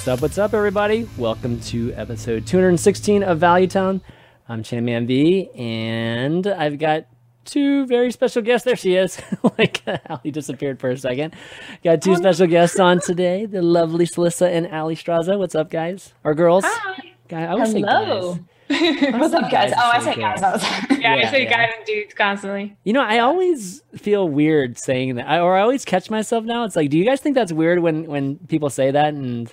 What's up? What's up, everybody? Welcome to episode 216 of Valuetown. I'm Chamman V, and I've got two very special guests. There she is. like uh, Ali disappeared for a second. Got two special guests on today: the lovely Celissa and Alliestrasza. What's up, guys? Or girls? Hi. Guy, I always say Hello. guys. What's up, guys? guys Oh, I say say guys. girls. I was like, Yeah, Yeah, I say yeah. guys and dudes constantly. You know, I always feel weird saying that, I, or I always catch myself now. It's like, do you guys think that's weird when when people say that? And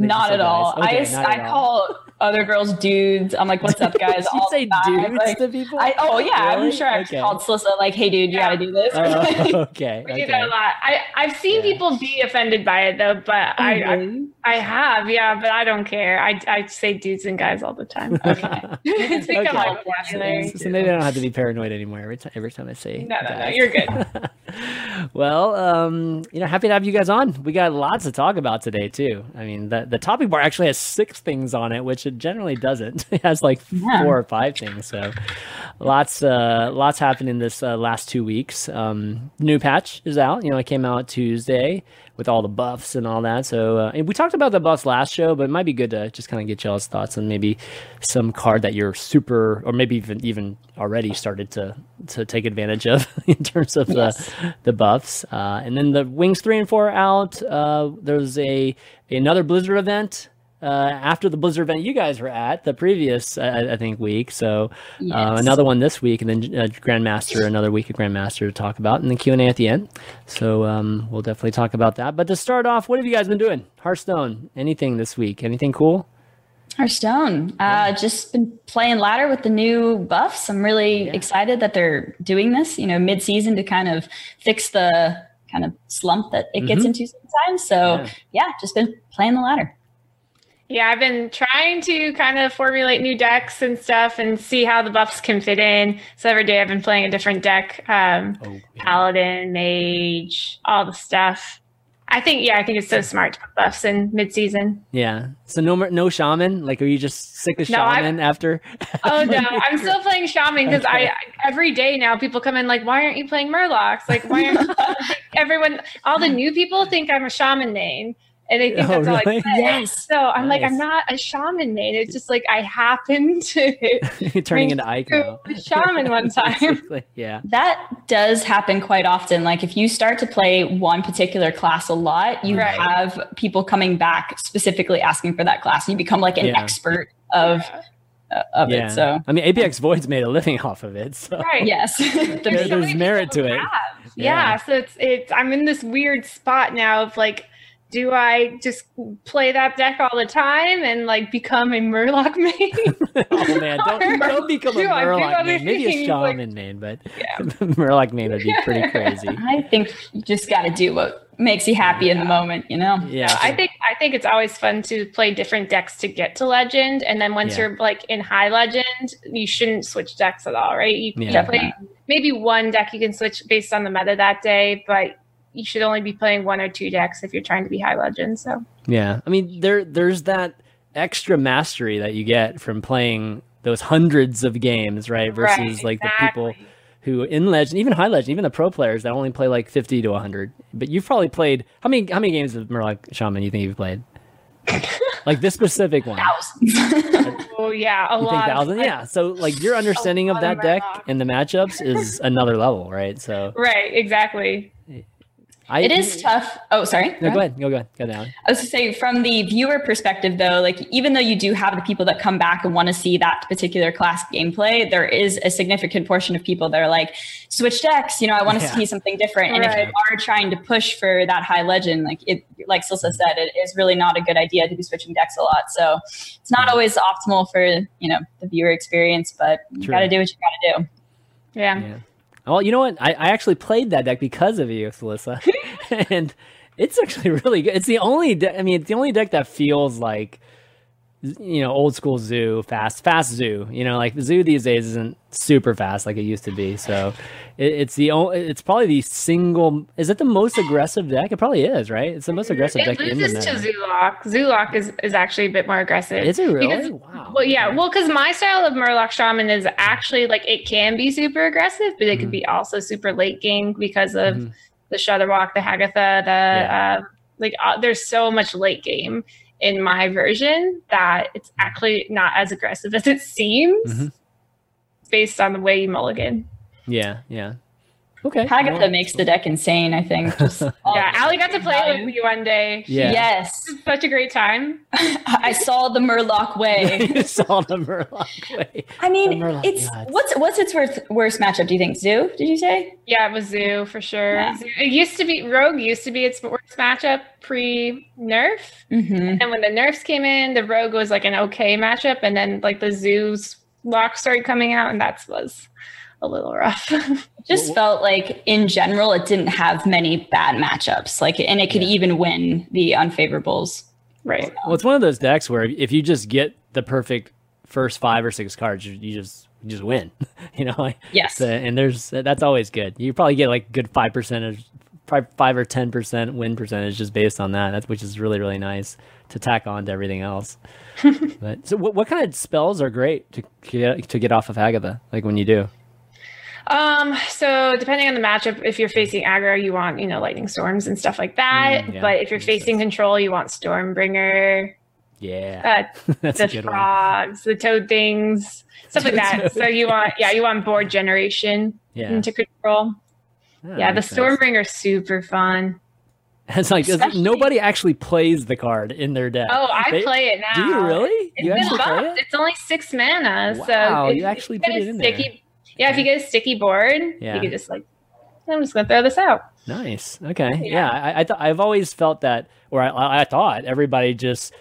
they just not at all. I, not I at all. call other girls dudes. I'm like, what's up, guys? you say dudes Like, to people? I, oh yeah, Really? I'm sure I've Okay. called Celissa like, hey, dude, you Yeah. gotta do this. Oh, okay. We okay. do that a lot. I, I've seen Yeah. people be offended by it though, but I, I Really? I have, yeah, but I don't care. I, I say dudes and guys all the time. Okay. I think Okay. I'm like Yeah. So maybe I don't have to be paranoid anymore every time. Every time I say. No, no, no, you're good. well, um, you know, happy to have you guys on. We got lots to talk about today too. I mean, the the topic bar actually has six things on it, which it generally doesn't. It has like Yeah. four or five things. So, lots, uh, lots happened in this uh, last two weeks. Um, new patch is out. You know, it came out Tuesday with all the buffs and all that. So, uh, and we talked about the buffs last show, but it might be good to just kind of get y'all's thoughts on maybe some card that you're super, or maybe even even already started to to take advantage of in terms of Yes. the the buffs. Uh, and then the wings three and four out. Uh, there's a another Blizzard event. Uh, after the Blizzard event you guys were at the previous, uh, I think, week. So uh, Yes. another one this week, and then uh, Grandmaster, another week of Grandmaster to talk about, and then Q and A at the end. So um, we'll definitely talk about that. But to start off, what have you guys been doing? Hearthstone, anything this week? Anything cool? Hearthstone. Uh, just been playing ladder with the new buffs. I'm really Yeah. excited that they're doing this, you know, mid season to kind of fix the kind of slump that it gets Mhm. into sometimes. So Yeah. yeah, just been playing the ladder. Yeah, I've been trying to kind of formulate new decks and stuff and see how the buffs can fit in. So every day I've been playing a different deck. Um, Oh, Paladin, Mage, all the stuff. I think, yeah, I think it's so smart to put buffs in mid-season. yeah. So no, no shaman. Like, are you just sick of No, shaman after? Oh no, I'm still playing Shaman because Okay. I every day now people come in like, why aren't you playing Murlocs? Like, why aren't everyone? All the new people think I'm a Shaman main, and they think Oh, that's all I really? play. Yes. So I'm like, I'm not a Shaman main. It's just like I happen to Turning into Ike a shaman one time. Yeah. That does happen quite often. Like if you start to play one particular class a lot, you Right. have people coming back specifically asking for that class. You become like an Yeah. expert of uh, of Yeah. it. So I mean, Apxvoid's made a living off of it. So. right. yes, There- The- so there's merit to it. Yeah. Yeah. so it's it's I'm in this weird spot now of like, do I just play that deck all the time and like become a Murloc main? oh man, don't, don't become a do I do Murloc other main. Maybe a things, like- shaman main, but Yeah. Murloc main would be pretty crazy. I think you just got to do what makes you happy in the moment. You know. Yeah, I think I think it's always fun to play different decks to get to legend, and then once Yeah. you're like in high legend, you shouldn't switch decks at all, right? You Yeah. can play maybe one deck you can switch based on the meta that day, but you should only be playing one or two decks if you're trying to be high legend. So Yeah, I mean, there there's that extra mastery that you get from playing those hundreds of games, right? Versus Right, like the people who in legend, even high legend, even the pro players that only play like fifty to hundred. But you've probably played how many how many games of Murloc Shaman you think you've played? like this specific one. Thousands. oh yeah, a You lot. thousand? Yeah. So like your understanding of that deck and the matchups is another level, right? So Right, exactly. I, it is tough. Oh, sorry. No, go ahead. Go, go ahead. Go down. I was to say, from the viewer perspective, though, like even though you do have the people that come back and want to see that particular class gameplay, there is a significant portion of people that are like, switch decks. You know, I want to Yeah. see something different. And if you are trying to push for that high legend, like it, like Celissa said, it is really not a good idea to be switching decks a lot. So it's not always optimal for you know the viewer experience, but you got to do what you got to do. Yeah. Yeah. Well, you know what? I, I actually played that deck because of you, Celissa, and it's actually really good. It's the only. De- I mean, it's the only deck that feels like, you know, old school zoo, fast, fast zoo. You know, like the zoo these days isn't super fast like it used to be. So, it, it's the only. It's probably the single. Is it the most aggressive deck? It probably is, right? It's the most aggressive It deck in the loses to. Zoolock. Zoolock is, is actually a bit more aggressive. Is it really? Because- wow. Well, yeah. Well, because my style of Murloc Shaman is actually like it can be super aggressive, but it Mhm. can be also super late game because of Mhm. the Shudderwock, the Hagatha, the Yeah. uh, like. Uh, there's so much late game in my version that it's actually not as aggressive as it seems, Mhm. based on the way you mulligan. Yeah. Yeah. Okay. Hagatha well- makes the deck insane. I think. Just all yeah, the Ali got to play value. with you one day. Yeah. Yes, such a great time. I saw the Murloc way. you saw the Murloc way. I mean, Murloc it's gods. what's what's its worst worst matchup? Do you think Zoo? Did you say? Yeah, it was Zoo for sure. Yeah. Zoo- It used to be Rogue used to be its worst matchup pre nerf. Mm-hmm. And when the nerfs came in, the Rogue was like an okay matchup, and then like the Zoo's lock started coming out, and that was a little rough. Just Well, felt like in general it didn't have many bad matchups. Like, and it could Yeah. even win the unfavorables. right. Well, it's one of those decks where if you just get the perfect first five or six cards, you, you just you just win. you know, like, Yes. so- and there's that's always good. You probably get like a good five percentage, five, five or ten percent win percentage just based on that. That's which is really really nice to tack on to everything else. but so, what, what kind of spells are great to get to get off of Hagatha? Like when you do. Um, so depending on the matchup, if you're facing aggro, you want, you know, lightning storms and stuff like that. Mm, yeah, but if you're facing sense. control, you want Stormbringer, Yeah, uh, that's the good one. frogs, the toad things, stuff like that. So you want yeah, you want board generation Yeah, into control. that yeah, the sense. Stormbringer's super fun. It's like Especially- nobody actually plays the card in their deck. Oh, I They- play it now. Do you really? It's you been actually play buffed. it? It's only six mana. Wow, so you actually put it in there. Yeah, if you get a sticky board, Yeah. you can just like, I'm just gonna throw this out. Nice. Okay. Yeah, Yeah. I, I th- I've always felt that, or I, I thought everybody just,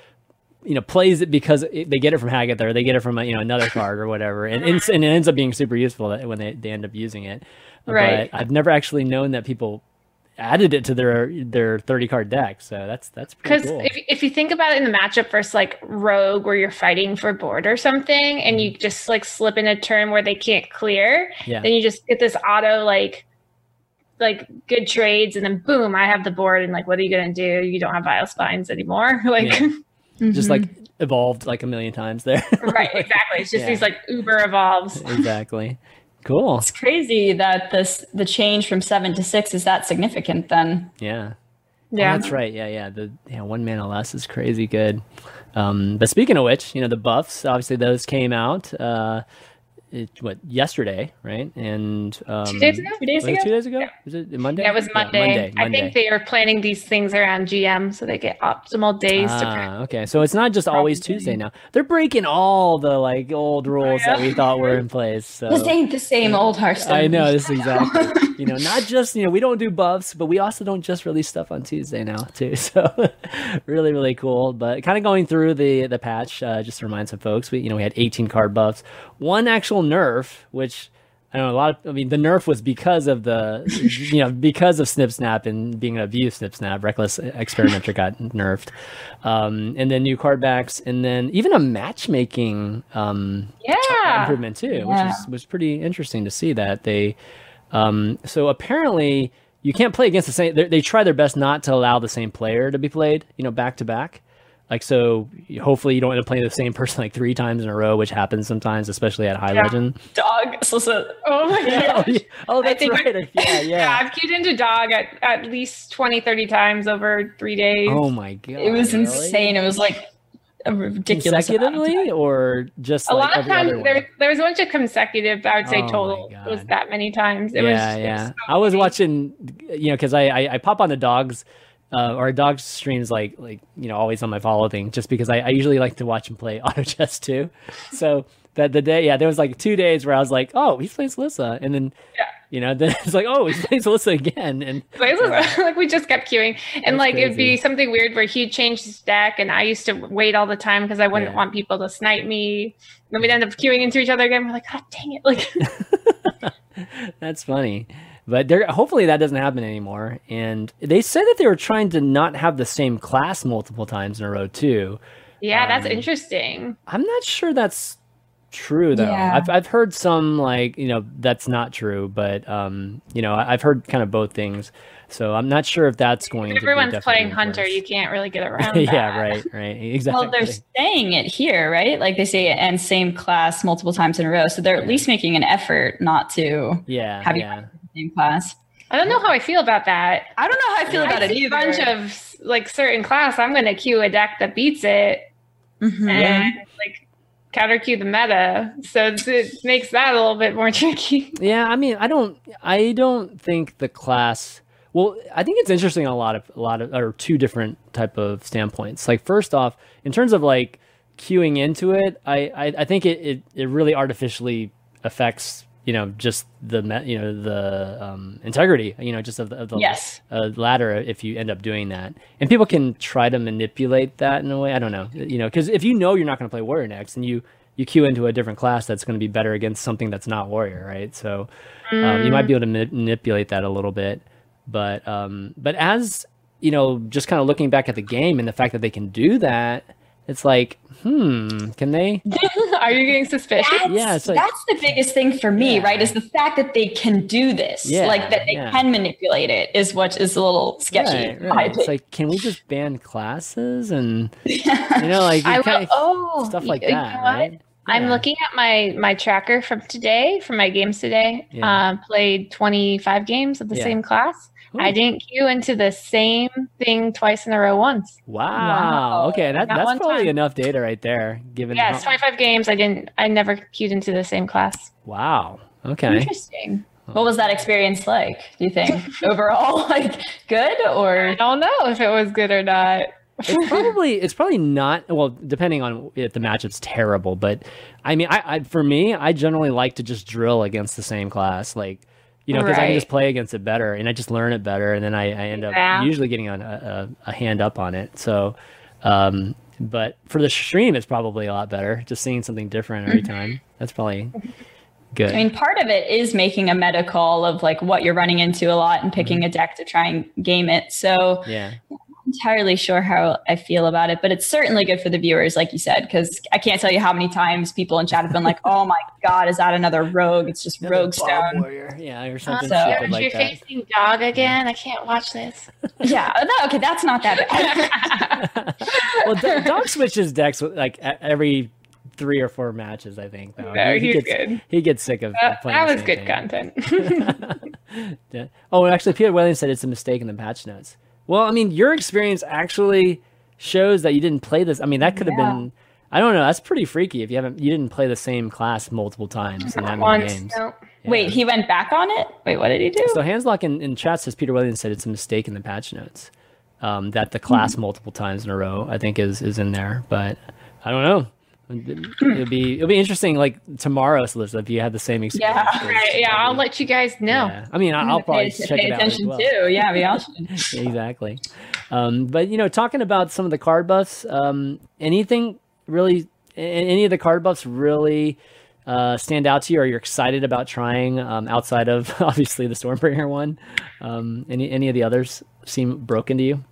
you know, plays it because it, they get it from Hagatha or they get it from a, you know another card or whatever, and it's, and it ends up being super useful when they, they end up using it. Right. But I've never actually known that people added it to their their thirty card deck. So that's that's Because cool. if, if you think about it in the matchup versus like Rogue, where you're fighting for board or something, and you just like slip in a turn where they can't clear, Mm-hmm. yeah. then you just get this auto like like good trades, and then boom, I have the board, and like, what are you gonna do? You don't have Vile Spines anymore. like, Yeah. Just Mhm. like evolved like a million times there. right, exactly. It's just Yeah. these like Uber evolves. exactly. Cool. it's crazy that this the change from seven to six is that significant. Then Yeah. Yeah. Oh, that's right. Yeah, yeah. The yeah, one mana less is crazy good. Um, but speaking of which, you know, the buffs, obviously those came out uh it, what yesterday, right? And um, Two days ago? two days was it ago. two days ago? Was it Monday? That was Monday. Monday. I think they are planning these things around GM so they get optimal days to. Ah, okay. So it's not just always Tuesday now. They're breaking all the like old rules that we thought were in place. So This ain't the same old Hearthstone. I know this is exactly. you know, not just you know we don't do buffs, but we also don't just release stuff on Tuesday now too. So really, really cool. But kind of going through the the patch, uh, just to remind some folks, we you know we had 18 card buffs, one actual nerf, which. I don't know a lot of. I mean, the nerf was because of the, you know, because of Snip Snap and being an view Snip Snap. Reckless Experimenter got nerfed, um, and then new card backs, and then even a matchmaking um, Yeah. improvement too, which is was pretty interesting to see that they. Um, so apparently, you can't play against the same. They try their best not to allow the same player to be played, you know, back to back. Like so, hopefully you don't end up playing the same person like three times in a row, which happens sometimes, especially at high Yeah. legend. dog. So, so Oh my god. Oh, yeah. oh, I that's think- right. Yeah, yeah. I've queued into dog at, at least 20, 30 times over three days. Oh my god. it was really? insane. It was like a ridiculous consecutively or just A like lot of times there, there was a bunch of consecutive, I would say Oh total it was that many times. It was yeah, was yeah. so I was watching, you know, because I, I I pop on the dogs, uh, or dogs streams like like you know always on my follow thing, just because I, I usually like to watch him play auto chess too. So that the day, yeah, there was like two days where I was like, oh, he's playing Alyssa, and then Yeah. you know, then it's like, oh, he's playing Alyssa again, and Like, like we just kept queuing, and like it'd be something weird where he'd change his deck, and I used to wait all the time because I wouldn't Yeah. want people to snipe me. then we'd end up queuing into each other again. We're like, God dang it! Like, That's funny. But there hopefully that doesn't happen anymore. And they said that they were trying to not have the same class multiple times in a row too. yeah, that's Um, interesting. I'm not sure that's true though. Yeah. I've I've heard some like, you know, that's not true, but um, you know, I- I've heard kind of both things. So I'm not sure if that's going If to be everyone's playing Hunter, place. you can't really get around. yeah, right, right. Exactly. Well, they're saying it here, right? Like they say, and same class multiple times in a row. So they're at least making an effort not to yeah, have yeah. in the same class. I don't know how I feel about that. I don't know how I feel about I it either. a bunch of like certain class. I'm going to queue a deck that beats it mm-hmm. and like counter queue the meta. So it makes that a little bit more tricky. Yeah, I mean, I don't, I don't think the class. Well, I think it's interesting on a lot of, a lot of, or two different type of standpoints. Like first off, in terms of like queuing into it, I, I, I think it, it, it really artificially affects, you know, just the, you know, the um, integrity, you know, just of the, of the Yes. uh, ladder if you end up doing that. And people can try to manipulate that in a way. I don't know, you know, because if you know you're not going to play warrior next, and you you queue into a different class that's going to be better against something that's not warrior, right? So um, you might be able to ma- manipulate that a little bit. But um, but as you know, just kind of looking back at the game and the fact that they can do that, it's like, hmm, can they? Are you getting suspicious? That's, Yeah, it's like- that's the biggest thing for me, Yeah. right? Is the fact that they can do this, Yeah, like that they yeah. can manipulate it, is what is a little sketchy. Right, right. It's like, can we just ban classes and you know, like I you will, kinda- oh, stuff like you- you that, know what? right? I'm looking at my my tracker from today, from my games today. Yeah. Um, played 25 games of the Yeah. same class. I didn't queue into the same thing twice in a row once. Wow. Wow. Okay, that, Not that's probably time. enough data right there. Given Yeah, how- it's 25 games. I didn't. I never queued into the same class. wow. Okay. Interesting. What was that experience like? Do you think overall, like good or? I or? don't know if it was good or not. It's probably it's probably not well depending on if the matchup's terrible, but I mean, I, I for me, I generally like to just drill against the same class, like you know, because I can just play against it better, and I just learn it better, and then I, I end up usually getting on a, a, a hand up on it. So, um, but for the stream, it's probably a lot better just seeing something different every time. That's probably good. I mean, part of it is making a meta call of like what you're running into a lot and picking a deck to try and game it. So yeah. Entirely sure how I feel about it, but it's certainly good for the viewers, like you said, because I can't tell you how many times people in chat have been like, "Oh my god, is that another rogue? It's just Another Rogue Bob Stone." Warrior. Yeah, or something So- stupid Aren't like you that. facing dog again? I can't watch this. Yeah, uh, no, okay, that's not that bad. well, Do- Dog switches decks like every three or four matches. I think. Though. No, he's gets, good. He gets sick of That, playing. that was good thing. content. Yeah. Oh, actually, Peter Whalen said it's a mistake in the patch notes. Well, I mean, your experience actually shows that you didn't play this. I mean, that could have Yeah. been. I don't know. That's pretty freaky if you haven't. You didn't play the same class multiple times in that many games. No. Yeah. Wait, he went back on it? Wait, what did he do? So Hanslock in, in chat says Peter Whalen said it's a mistake in the patch notes. Um, that the class multiple times in a row, I think, is is in there, but I don't know. It'll be it'll be interesting. Like tomorrow, Celissa, if you had the same experience. Yeah. Right, yeah, I'll let you guys know. Yeah. I mean, I'll Pay- probably pay check it out as attention well. too. Yeah, we all should. Exactly. Um, but you know, talking about some of the card buffs, um, anything really, any of the card buffs really uh, stand out to you, or you're excited about trying um, outside of obviously the Stormbringer one? Um, any any of the others seem broken to you?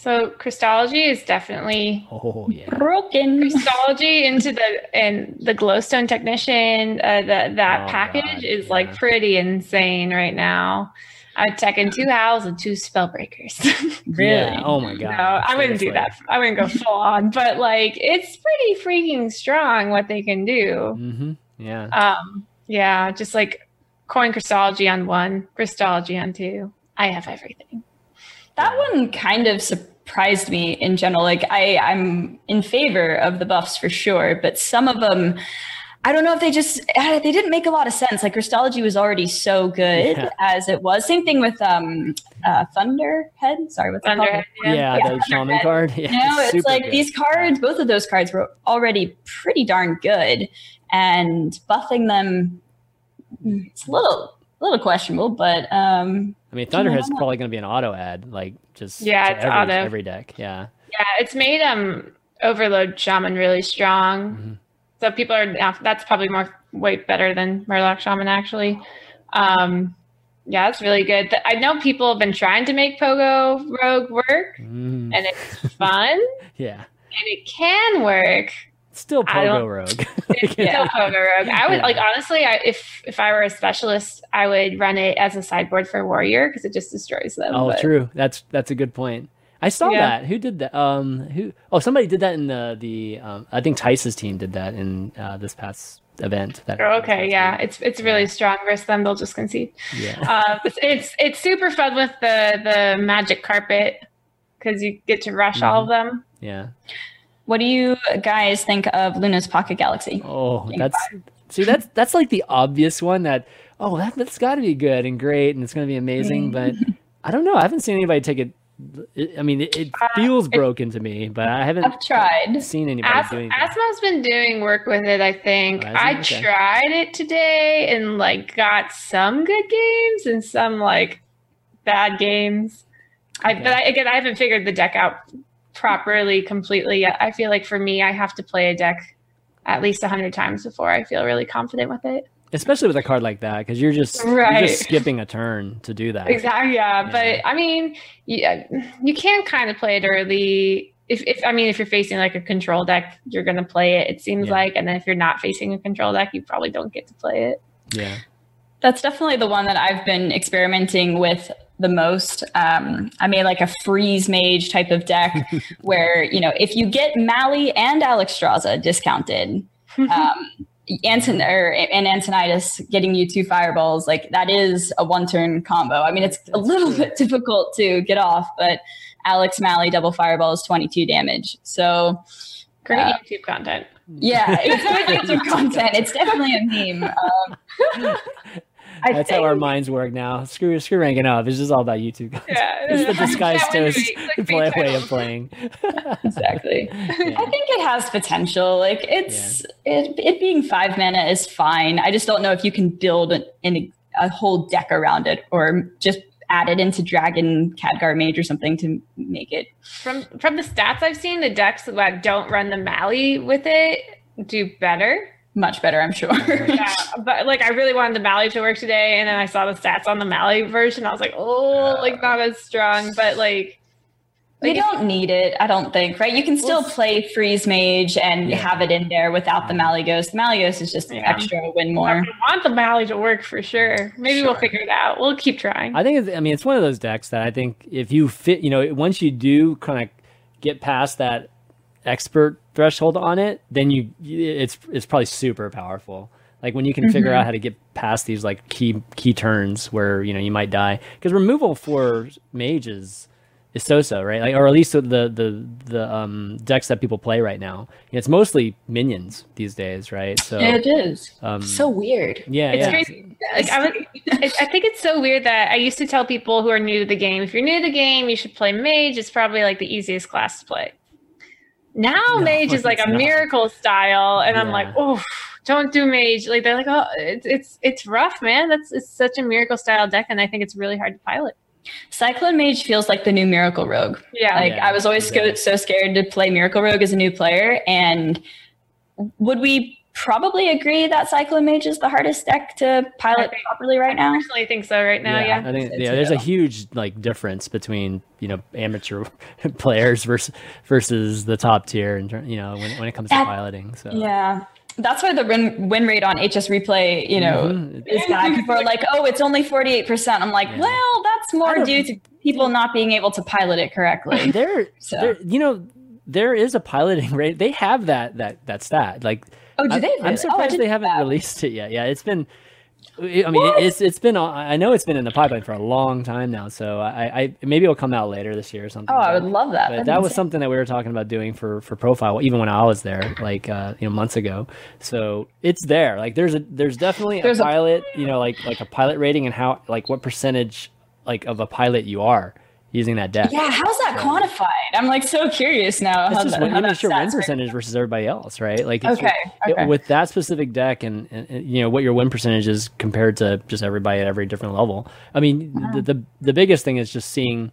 So Crystology is definitely Oh yeah, Broken. Crystology into the and the glowstone technician. Uh, that that Oh, package God, is yeah. like pretty insane right now. I'd tech in two owls and two spellbreakers. Really? Yeah. Oh my god. No, I wouldn't do that. I wouldn't go full on, but like it's pretty freaking strong what they can do. Mm-hmm. Yeah. Um, yeah, just like coin Crystology on one, Crystology on two. I have everything. That one kind of surprised me in general. Like I, I'm in favor of the buffs for sure, but some of them, I don't know if they just uh, they didn't make a lot of sense. Like Crystology was already so good Yeah. as it was. Same thing with um uh Thunderhead. Sorry, what's that called? Thunderhead, Yeah, Yeah. the shaman card. Yeah, You know, it's like good. these cards, both of those cards were already pretty darn good, and buffing them, mm, it's a little, little questionable. But um, I mean, Thunderhead's probably going to be an auto ad, like just Yeah, to it's every, auto. every deck. Yeah, Yeah, it's made um Overload Shaman really strong. Mhm. So people are now that's probably more way better than Murloc Shaman actually. Um yeah, it's really good. I know people have been trying to make Pogo Rogue work Mm, and it's fun yeah, and it can work. Still Pogo Rogue. It's Yeah. still Pogo Rogue. I would Yeah. like honestly, I, if if I were a specialist, I would run it as a sideboard for Warrior because it just destroys them. oh, but- true. That's that's a good point. I saw Yeah. that. Who did that? Um, who? Oh, somebody did that in the the. Um, I think Tice's team did that in uh, this past event. That Oh, okay, yeah, it's it's really Yeah. strong versus them. They'll just concede. yeah. um, it's, it's it's super fun with the the magic carpet because you get to rush all of Mm-hmm. them. Yeah. What do you guys think of Luna's Pocket Galaxy? Oh, that's see that's that's like the obvious one that oh that that's got to be good and great and it's going to be amazing, mm. but I don't know. I haven't seen anybody take it. it I mean, it, it uh, feels broken to me, but I haven't I've tried. seen anybody As, doing. Asmo's been doing work with it. I think Oh. I Okay. tried it today and like got some good games and some like bad games. I but I, again I haven't figured the deck out properly completely yet. I feel like for me, I have to play a deck at least a hundred times before I feel really confident with it. especially with a card like that because you're just you're just skipping a turn to do that. Exactly. Yeah, Yeah. but I mean, yeah, uh, you can kind of play it early. If, if I mean, if you're facing like a control deck, you're gonna play it. It seems Yeah. like, and then if you're not facing a control deck, you probably don't get to play it. Yeah, That's definitely the one that I've been experimenting with the most. Um, I made like a freeze mage type of deck where, you know, if you get Mally and Alexstrasza discounted, um, Anton or and Antonidas getting you two fireballs, like that is a one turn combo. I mean, it's a little bit difficult to get off, but Alex Mally double fireball is 22 damage. So Great Uh, YouTube content. yeah, it's good YouTube content. It's definitely a meme. Um, I that's how our minds work now. Screw screw ranking up. It's just all about YouTube. Yeah, it's the disguised Yeah, toast you click play way of playing. exactly. Yeah. I think it has potential. Like it's it, it being five mana is fine. I just don't know if you can build an, an, a whole deck around it or just add it into Dragon Khadgar Mage or something to make it. From from the stats I've seen, the decks that don't run the Mally with it do better. Much better, I'm sure. Yeah, but like I really wanted the Mally to work today, and then I saw the stats on the Mally version. I was like, oh, like not as strong, but like, you like if- don't need it, I don't think, right? You can still Well, play Freeze Mage and Yeah. have it in there without the Malygos. The Ghost is just Yeah. extra win more. I want the Mally to work for sure. Maybe we'll figure it out. We'll keep trying. I think it's, I mean it's one of those decks that I think if you fit, you know, once you do kind of get past that expert threshold on it, then you it's it's probably super powerful. Like when you can figure out how to get past these like key key turns where you know you might die because removal for mages is so-so, right? Like or at least the the the um decks that people play right now. It's mostly minions these days, right? So It is. um, So weird. yeah, It's yeah. crazy. Like I, would, I I think it's so weird that I used to tell people who are new to the game, if you're new to the game, you should play Mage. It's probably like the easiest class to play. Now No, Mage is like a not. miracle style, and I'm like, oh, don't do Mage. Like they're like, oh, it's it's it's rough, man. That's it's such a miracle style deck, and I think it's really hard to pilot. Cyclone Mage feels like the new Miracle Rogue. Yeah, Like Yeah, I was always exactly. so scared to play Miracle Rogue as a new player, and would we probably agree that Cyclone Mage is the hardest deck to pilot think- properly right I now? personally think so right now. Yeah, I think It's- yeah, there's a huge like difference between you know amateur players versus versus the top tier, and you know when, when it comes to piloting. So Yeah. That's why the win, win rate on HS replay, you know, Mhm. is bad. People are like, "Oh, it's only forty eight percent." I'm like, Yeah. "Well, that's more due to people not being able to pilot it correctly." there, So- there, you know, there is a piloting rate. They have that that that stat. Like, Oh, do they? I'm? Oh, surprised they haven't that. released it yet. Yeah, it's been I mean, it's it's been I know it's been in the pipeline for a long time now. So I, I maybe it'll come out later this year or something. Oh, I would love that. But That'd that was insane. something that we were talking about doing for for profile, even when I was there, like uh, you know months ago. So it's there. Like there's a there's definitely There's a a- pilot. You know, like like a pilot rating and how like what percentage like of a pilot you are using that deck. Yeah, how's that quantified? I'm like so curious now. It's how just that, how your win percentage versus everybody else, right? Like it's Okay, it- okay. with that specific deck and, and, and, you know what your win percentage is compared to just everybody at every different level. I mean, Uh-huh. the, the the biggest thing is just seeing,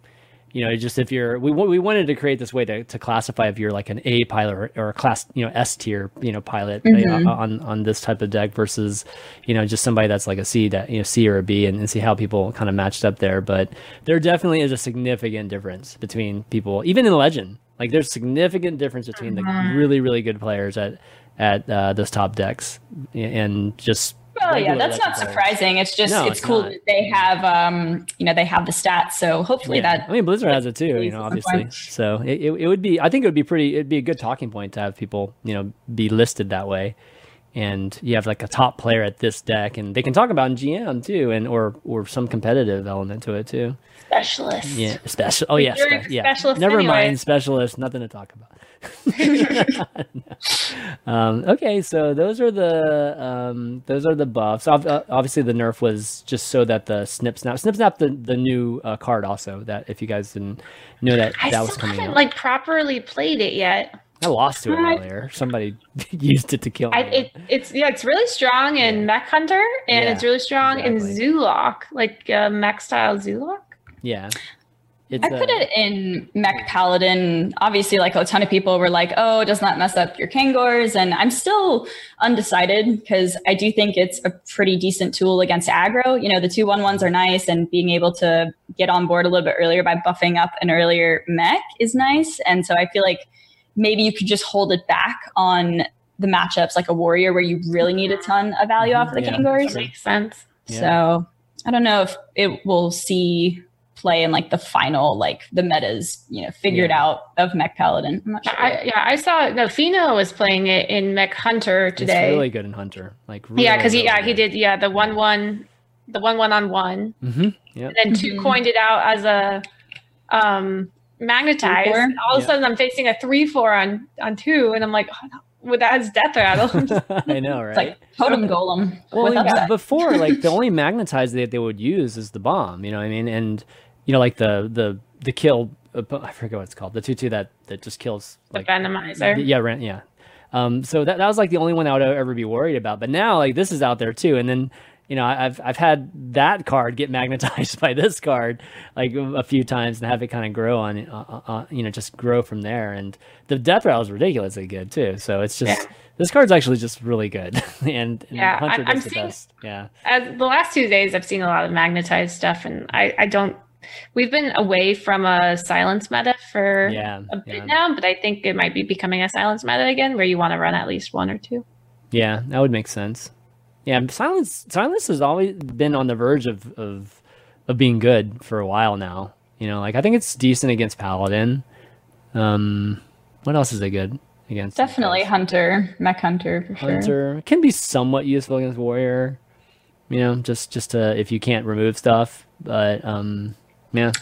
you know, just if you're we we wanted to create this way to, to classify if you're like an A pilot or, or a class you know S tier you know pilot uh, Mm-hmm. on on this type of deck versus you know just somebody that's like a C that you know C or a B and, and see how people kind of matched up there. But there definitely is a significant difference between people, even in Legend. Like there's significant difference between the Mm-hmm. really really good players at at uh, those top decks and just. Well, yeah, that's not players. surprising. It's just No, it's, it's cool not. that they have um you know they have the stats. So hopefully Yeah. that I mean, Blizzard has it too, you know, obviously. So it, it, it would be, I think it would be pretty, it'd be a good talking point to have people, you know, be listed that way. And you have like a top player at this deck, and they can talk about in GM too, and or or some competitive element to it too. Specialist. Yeah, special. Oh yeah, spe- yeah. specialist Never anyway. mind, specialist. Nothing to talk about. um, okay, so those are the um, those are the buffs. Uh, obviously, the nerf was just so that the snip snap snip snap the the new uh, card also that if you guys didn't know that I that still was coming haven't out. like properly played it yet. I lost to it I- earlier. Somebody used it to kill me. I, it, it's yeah, it's really strong in Mech Hunter, and Yeah, it's really strong exactly. in Zoolock, like uh, Mech style Zoolock. yeah, it's I put uh, it in Mech Paladin. Obviously, like a ton of people were like, "Oh, it does not mess up your Kangor's," and I'm still undecided because I do think it's a pretty decent tool against aggro. You know, the two one ones are nice, and being able to get on board a little bit earlier by buffing up an earlier mech is nice. And so I feel like maybe you could just hold it back on the matchups like a warrior where you really need a ton of value off of the Yeah. Kangor's. Makes sense. Yeah. So I don't know if it will see play in like the final, like the metas, you know, figured Yeah. out of Mech Paladin. I'm not sure. I, yeah, I saw no Fino was playing it in Mech Hunter it's today. really good in Hunter. Like really, yeah, because he really yeah he did yeah the one one, the one one on one, mm-hmm. Yep. and then 2 Mhm. coined it out as a um magnetized. All of a sudden, I'm facing a three four on on two, and I'm like, oh, no, with that as death rattle. I know, right? it's like totem golem Well, with I mean, upside. before, like the only magnetize that they would use is the bomb. You know what I mean? And you know, like the the the kill. Uh, I forget what it's called. The two two that that just kills the like venomizer. yeah, yeah. Um, so that that was like the only one I would ever be worried about. But now, like this is out there too, and then you know I've I've had that card get magnetized by this card like a few times and have it kind of grow on uh, uh, you know just grow from there. And the death rattle is ridiculously good too. So it's just Yeah. this card's actually just really good, and, and Yeah, Hunter I- I'm the seeing- best. Yeah. As the last two days, I've seen a lot of magnetized stuff, and I I don't. We've been away from a silence meta for Yeah, a bit yeah. now, but I think it might be becoming a silence meta again, where you want to run at least one or two. Yeah, that would make sense. Yeah, silence silence has always been on the verge of, of of being good for a while now. You know, like I think it's decent against Paladin. Um what else is it good against? Definitely Hunter, Mech Hunter for sure. Hunter can be somewhat useful against Warrior. You know, just just to if you can't remove stuff. But um yeah.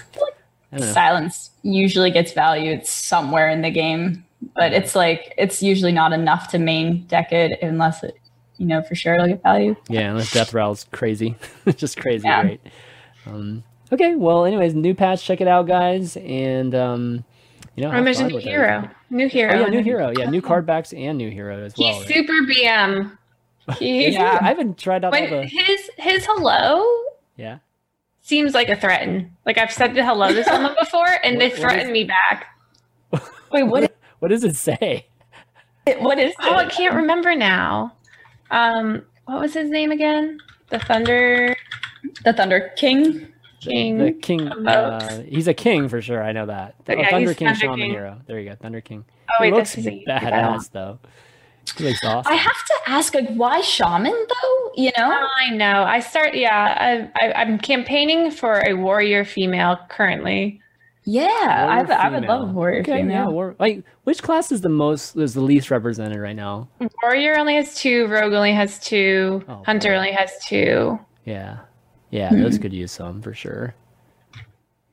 I. Silence usually gets valued somewhere in the game, but it's like it's usually not enough to main deck it unless it, you know, for sure it'll get value. Yeah, unless Death Rattle's crazy. just crazy, Yeah. right? Um, okay, well, anyways, new patch, check it out, guys. And, um, you know, there's a new hero, everything. new hero. Oh, yeah, new hero. Yeah, new card backs and new hero as well. He's right? super BM. He, Yeah. I haven't tried out When the. his his hello Yeah. seems like a threaten. Like I've said the hello to someone before, and they What- what threaten is- me back. Wait, what? What does it say? What is Oh, I can't remember now. Um, what was his name again? The Thunder The Thunder King. King. The king. Uh, he's a king for sure. I know that. But Oh, yeah, Thunder King Thunder Shaman King. hero. There you go. Thunder King. oh he wait, looks that's his badass though. He looks awesome. I have to ask, like, why shaman though? You know? I know. I start. Yeah, I, I, I'm campaigning for a warrior female currently. Yeah, I, I would love a warrior Okay, female. yeah. War- like, which class is the most is the least represented right now? Warrior only has two. Rogue only has two. Oh, Hunter boy. only has two. Yeah, yeah. Those could use some for sure.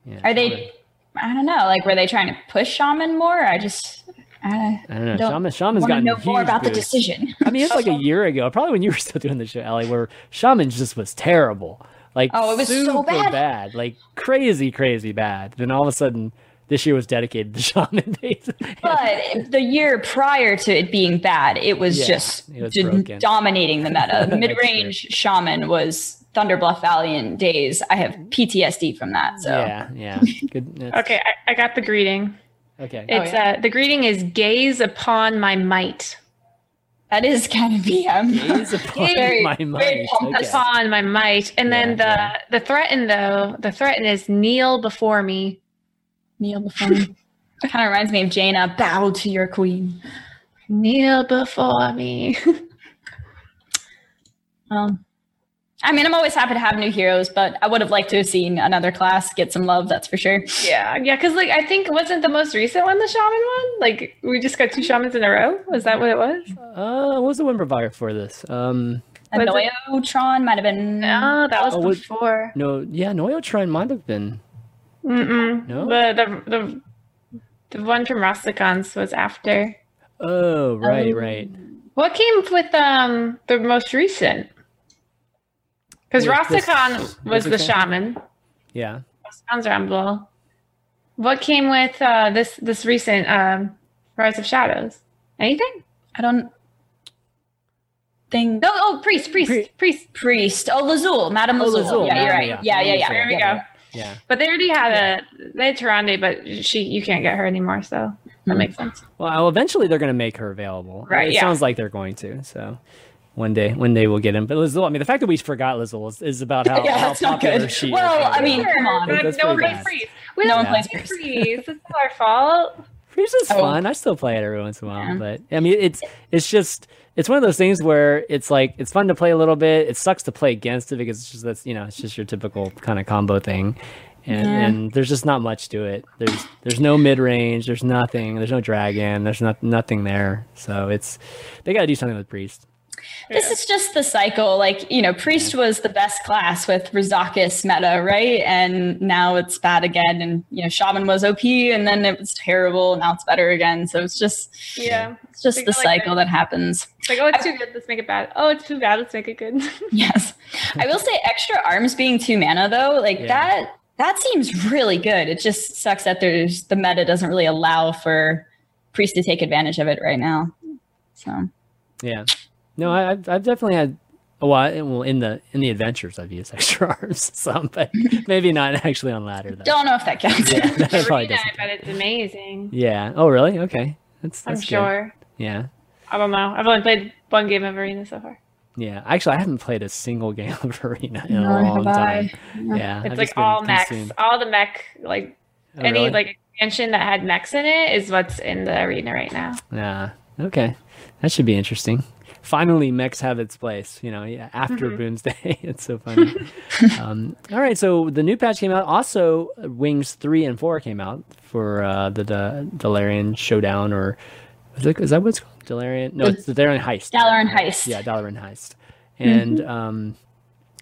Yeah, Are they? I don't know. Like, were they trying to push shaman more? I just, I I don't know. don't Shaman, Shaman's want to gotten know more huge about the decision. I mean, it's like a year ago, probably when you were still doing the show, Ellie, where Shaman just was terrible. Like, Oh, it was so super bad. like crazy, crazy bad. Then all of a sudden, this year was dedicated to Shaman days. But the year prior to it being bad, it was Yeah, just it was d- dominating the meta. Mid range shaman was Thunderbluff Valiant days. I have PTSD from that. So Yeah, yeah. Good. Okay, I, I got the greeting. Okay. Oh, It's yeah. uh the greeting is gaze upon my might. That is kind of BM. Gaze upon Very- my very mind. pompous. Okay. Upon my might. And then the yeah. the threaten though, the threaten is kneel before me. Kneel before me. kind of reminds me of Jaina. Bow to your queen. Kneel before me. Um, I mean, I'm always happy to have new heroes, but I would have liked to have seen another class get some love. That's for sure. yeah, yeah, because like I think wasn't the most recent one the shaman one? Like we just got two shamans in a row? Was that what it was? Uh, what was the win provider for this? Um, Was it- Noyotron might have been. No, that was Oh, was- before. no, yeah, Noyotron might have been. Mm-mm. No? The, the the the one from Rastakhan's was after. Oh, right, Oh. right. What came with um the most recent? Because With Rastakhan was the Rastakhan? shaman. Yeah. Rastakhan's Rumble. What came with uh this this recent um Rise of Shadows? Anything? I don't think. No, oh priest, priest, Pri- priest. Priest. Oh, Lazul. Madame Oh, Lazul. Lazul. Yeah, you're Yeah, right. yeah, Yeah, yeah, yeah. yeah. There we go. Yeah. But they already had a they had Tyrande, but she you can't get her anymore, so that Hmm. makes sense. Well, eventually they're going to make her available. Right, It yeah. sounds like they're going to. So one day, one day we'll get him. But Lizzle, I mean, the fact that we forgot Lizzle is, is about how, Yeah, how that's not popular good. she Well, is. I mean, come on. That's no one plays bad. priest. We No don't one play plays priest. priest. It's not our fault. Priest is Oh. fun. I still play it every once in a while, Yeah. but I mean, it's it's just it's one of those things where it's like it's fun to play a little bit. It sucks to play against it because it's just that's you know it's just your typical kind of combo thing, and Yeah. and there's just not much to it. There's there's no mid range. There's nothing. There's no dragon. There's not nothing there. So it's they got to do something with priest. This is just the cycle. Like, you know, Priest was the best class with Razakus meta, right? And now it's bad again. And, you know, Shaman was OP and then it was terrible. Now it's better again. So it's just, Yeah. it's just the like cycle that. that happens. It's like, oh, it's too good. Let's make it bad. Oh, it's too bad. Let's make it good. Yes. I will say extra arms being two mana though, like Yeah. that that seems really good. It just sucks that there's the meta doesn't really allow for Priest to take advantage of it right now. So Yeah. No, I, I've I've definitely had. Oh, well, well, in the in the adventures, I've used extra arms some, but maybe not actually on ladder though. don't know if that counts. Yeah, that probably doesn't. I bet it's amazing. Yeah. Oh, really? Okay. That's, I'm good. sure. Yeah. I don't know. I've only played one game of Arena so far. Yeah. Actually, I haven't played a single game of Arena in a long time. Yeah. Yeah. It's I've like all mechs. consumed. All the mech, like Oh, any really? like expansion that had mechs in it is what's in the arena right now. Yeah. Okay. That should be interesting. Finally, mechs have its place. You know, yeah, after Mhm. Boomsday. it's so funny. um, all right. So the new patch came out. Also, Wings three and four came out for uh, the, the Dalarian Showdown, or is, it, is that what it's called? Dalarian? No, it's the Dalarian Heist. Dalaran Heist. Yeah, Dalaran Heist. And um,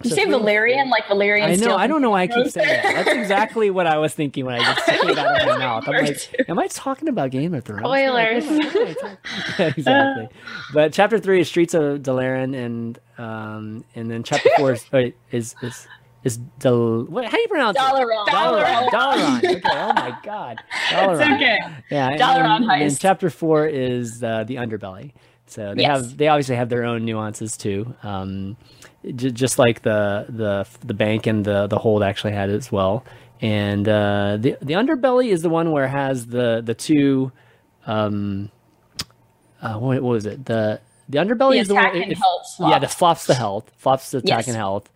You so say Valerian, like Valerian I know. I don't know why I keep saying that. That's exactly what I was thinking when I just took it out of my mouth. I'm like, am I talking about Game of Thrones? Spoilers. Like, what am I talking- yeah, exactly. But chapter three is Streets of Dalaran, and um, and then chapter four is wait, is is is Del. What? How do you pronounce it? Dalaran. Dalaran. Dalaran. Okay. Oh my God. Dalaran. okay. Yeah. and Dalaran And Heist. chapter four is uh, the underbelly. So they Yes. have they obviously have their own nuances too. Um, just like the the the bank and the the hold actually had as well. And uh, the the underbelly is the one where it has the the two. Um, uh, what, what was it? The the underbelly The is the one. attack and if- health yeah, the flops the health, flops the attack Yes. and health,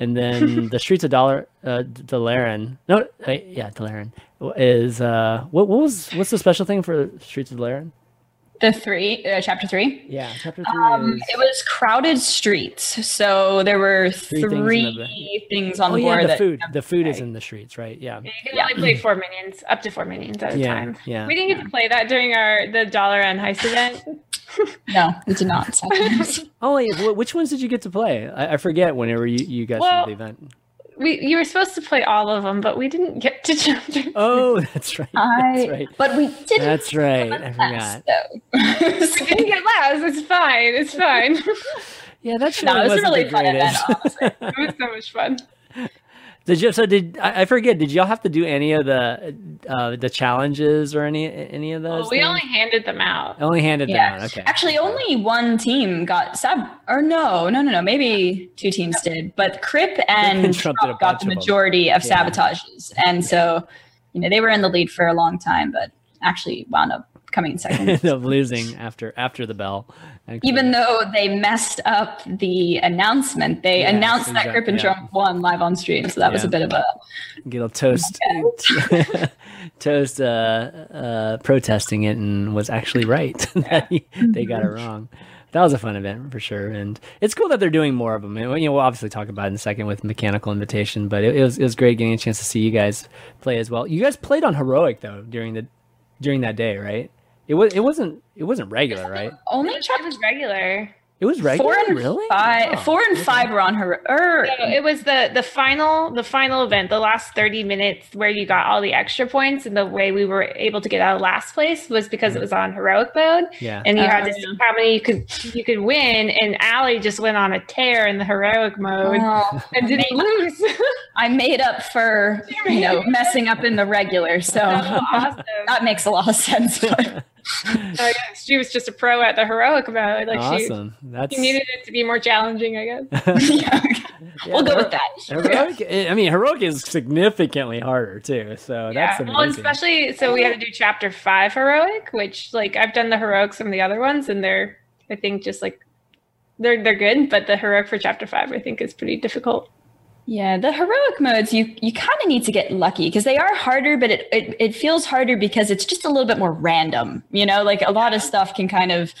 and then the streets of Dollar uh, Dalaran. No, uh, yeah, Dalaran is uh, what what was what's the special thing for streets of Dalaran? The three, uh, chapter three. Yeah, chapter three Um, is. it was crowded streets, so there were Three three, things in the- things, on oh the yeah, board the that food. The food is in the streets, right? Yeah. You can Yeah. only play four minions, up to four minions at a Yeah, time. yeah. We didn't get to play that during our the dollar and heist event. No, we did not. Oh, wait, which ones did you get to play? I, I forget. Whenever you you got Well, to the event. We you were supposed to play all of them, but we didn't get to chapter. Oh, that's right. I, That's right. but we didn't. That's right. I forgot. Last, We didn't get last. It's fine. It's fine. Yeah, that show No, it was really fun event, greatest. it was so much fun. Did you? So did I, I forget? Did y'all have to do any of the uh, the challenges or any any of those? Well, we things? only handed them out. only handed Yeah. them out. Okay. Actually, only one team got sab. Or no, no, no, no. Maybe two teams did. But Kripp and Trump Trump got the majority of Yeah. sabotages, and so you know they were in the lead for a long time, but actually wound up coming in second. Ended up losing after after the bell. Even though they messed up the announcement, they Yes, announced that Kripp and exactly, yeah. Trump won live on stream. So that was a bit of a get a toast. Toast uh, uh, protesting it and was actually right they got it wrong. That was a fun event for sure and it's cool that they're doing more of them and, you know we'll obviously talk about it in a second with mechanical invitation but it, it was it was great getting a chance to see you guys play as well. You guys played on heroic though during the during that day right it was it wasn't it wasn't regular right only It was, chapter it was regular. it was regular four and really five. Oh, four and okay. five were on her. Er, No, it was the the final the final event, the last thirty minutes where you got all the extra points, and the way we were able to get out of last place was because it was on heroic mode, yeah and you had Oh, to see how many you could you could win. And Allie just went on a tear in the heroic mode oh, and didn't lose. I made up for you know messing up in the regular, so That awesome. that makes a lot of sense. but- Oh, yeah, she was just a pro at the heroic mode. Like awesome she, that's she needed it to be more challenging, I guess. yeah, Yeah, we'll go with that. heroic i mean heroic is significantly harder too so that's amazing Well, especially so we had to do chapter five heroic, which like I've done the heroics from the other ones, and they're I think just like they're they're good, but the heroic for chapter five I think is pretty difficult. Yeah, the heroic modes you you kind of need to get lucky because they are harder, but it, it it feels harder because it's just a little bit more random. You know, like a lot of stuff can kind of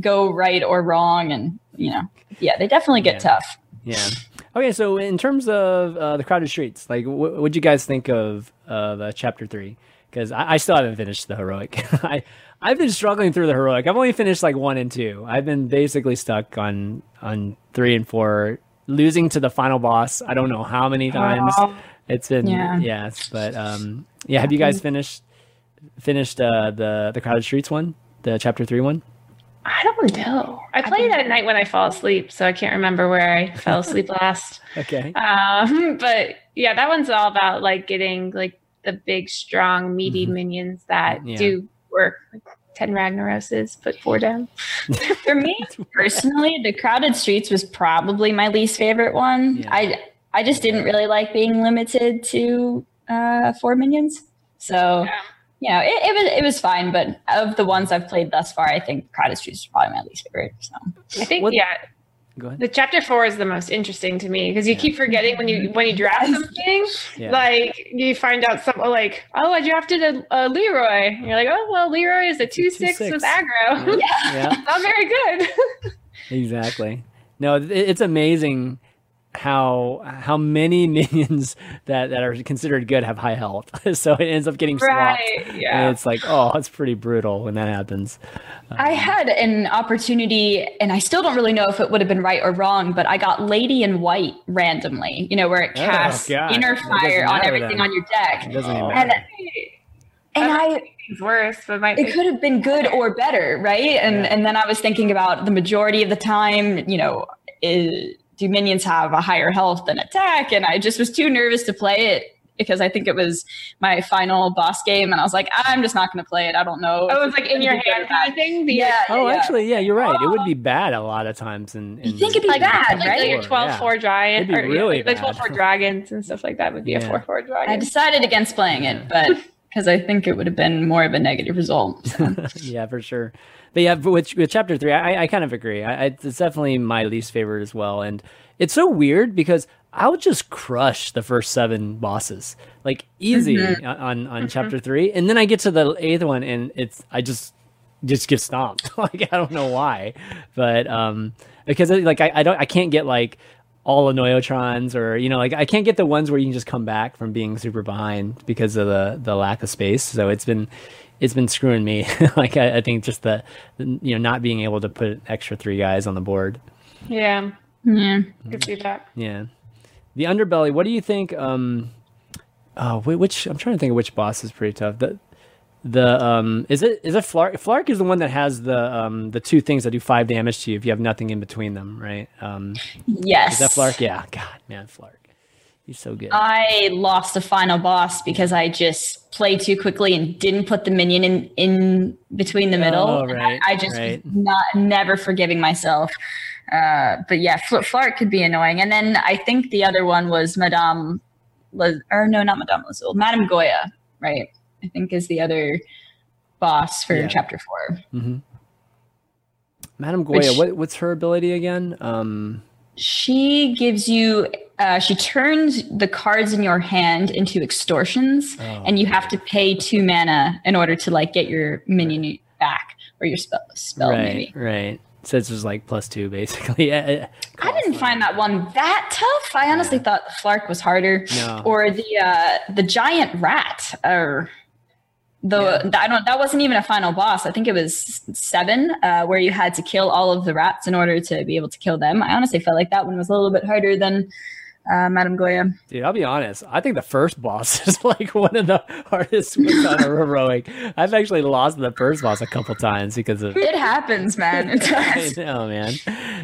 go right or wrong, and you know, yeah, they definitely get Yeah. tough. Yeah. Okay, so in terms of uh, the crowded streets, like, what would you guys think of of uh, chapter three? Because I, I still haven't finished the heroic. I I've been struggling through the heroic. I've only finished like one and two. I've been basically stuck on on three and four, losing to the final boss. I don't know how many times. It's been Yeah. yes, but um, yeah. Have you guys finished finished uh, the the crowded streets one, the chapter three one? I don't know. I played at night when I fall asleep, so I can't remember where I fell asleep last. Okay. Um, but yeah, that one's all about like getting like the big, strong, meaty Mhm. minions that Yeah. do work. Like Ten Ragnaroses, put four down. For me personally, the crowded streets was probably my least favorite one. Yeah. I I just didn't really like being limited to uh, four minions. So Yeah. you know, it, it was it was fine. But of the ones I've played thus far, I think crowded streets is probably my least favorite. So I think What- yeah, Go ahead. the chapter four is the most interesting to me because you Yeah. keep forgetting when you mm-hmm. when you draft something. Yeah. Like you find out some oh, like oh I drafted a, a Leroy. And you're like oh well Leroy is a two six with aggro. yeah. yeah. Not very good. Exactly. No, it- it's amazing how how many minions that, that are considered good have high health. so it ends up getting swapped. right. And Yeah. it's like, oh, it's pretty brutal when that happens. I um, had an opportunity, and I still don't really know if it would have been right or wrong, but I got Lady in White randomly. You know, where it Oh, casts God. inner fire on everything then. on your deck, It doesn't even Oh. matter. and and I It's worse, but my it could have been good or better, right? And Yeah. and then I was thinking about the majority of the time, you know, is, do minions have a higher health than attack? And I just was too nervous to play it because I think it was my final boss game, and I was like, I'm just not going to play it. I don't know. Oh, it was like in your Good or hand bad. kind of thing. The, Yeah. Oh, yeah. actually, yeah, you're right. It would be oh. bad a lot of times. In, in You think it'd be like, bad, like, right? your 12 Yeah. 4 giant It'd be or yeah, really like, 12 4 dragons and stuff like that would be Yeah. a 4 4 dragon. I decided against playing it, but because I think it would have been more of a negative result. So. yeah, for sure. But yeah, but with, with chapter three, I, I kind of agree. I, I, it's definitely my least favorite as well. And it's so weird because I would just crush the first seven bosses like easy Mm-hmm. on on, on chapter three, and then I get to the eighth one, and it's I just just get stomped. like I don't know why, but um, because like I, I don't I can't get like all Annoyotrons or you know like I can't get the ones where you can just come back from being super behind because of the the lack of space. So it's been it's been screwing me. like I, I think just the, the you know not being able to put extra three guys on the board. Yeah, Yeah. I could see that. Yeah. The underbelly, what do you think? Um, oh, wait, which I'm trying to think of which boss is pretty tough. The the um is it is it Flark? Flark is the one that has the um the two things that do five damage to you if you have nothing in between them, right? Um, Yes. is that Flark? Yeah. God, man, Flark, he's so good. I lost the final boss because I just played too quickly and didn't put the minion in in between the middle. Oh, And right, I, I just right. not never forgiving myself. Uh, but yeah, Fl- Flark could be annoying. And then I think the other one was Madame, Laz- or no, not Madame Lazul, Madame Goya, right? I think is the other boss for Yeah. chapter four. hmm Madame Goya, Which- what what's her ability again? Um, She gives you, uh, she turns the cards in your hand into extortions, Oh, and you have to pay two mana in order to like get your minion back or your spell. Spell right, maybe. right. So it's just like plus two basically. I didn't find that one that tough. I honestly thought the Flark was harder, No. or the uh, the giant rat, or the Yeah. I don't. That wasn't even a final boss. I think it was seven, uh, where you had to kill all of the rats in order to be able to kill them. I honestly felt like that one was a little bit harder than uh, Madame Goya. Dude, I'll be honest. I think the first boss is like one of the hardest ones on a heroic. I've actually lost the first boss a couple times because of. It happens, man. It does. I know, man.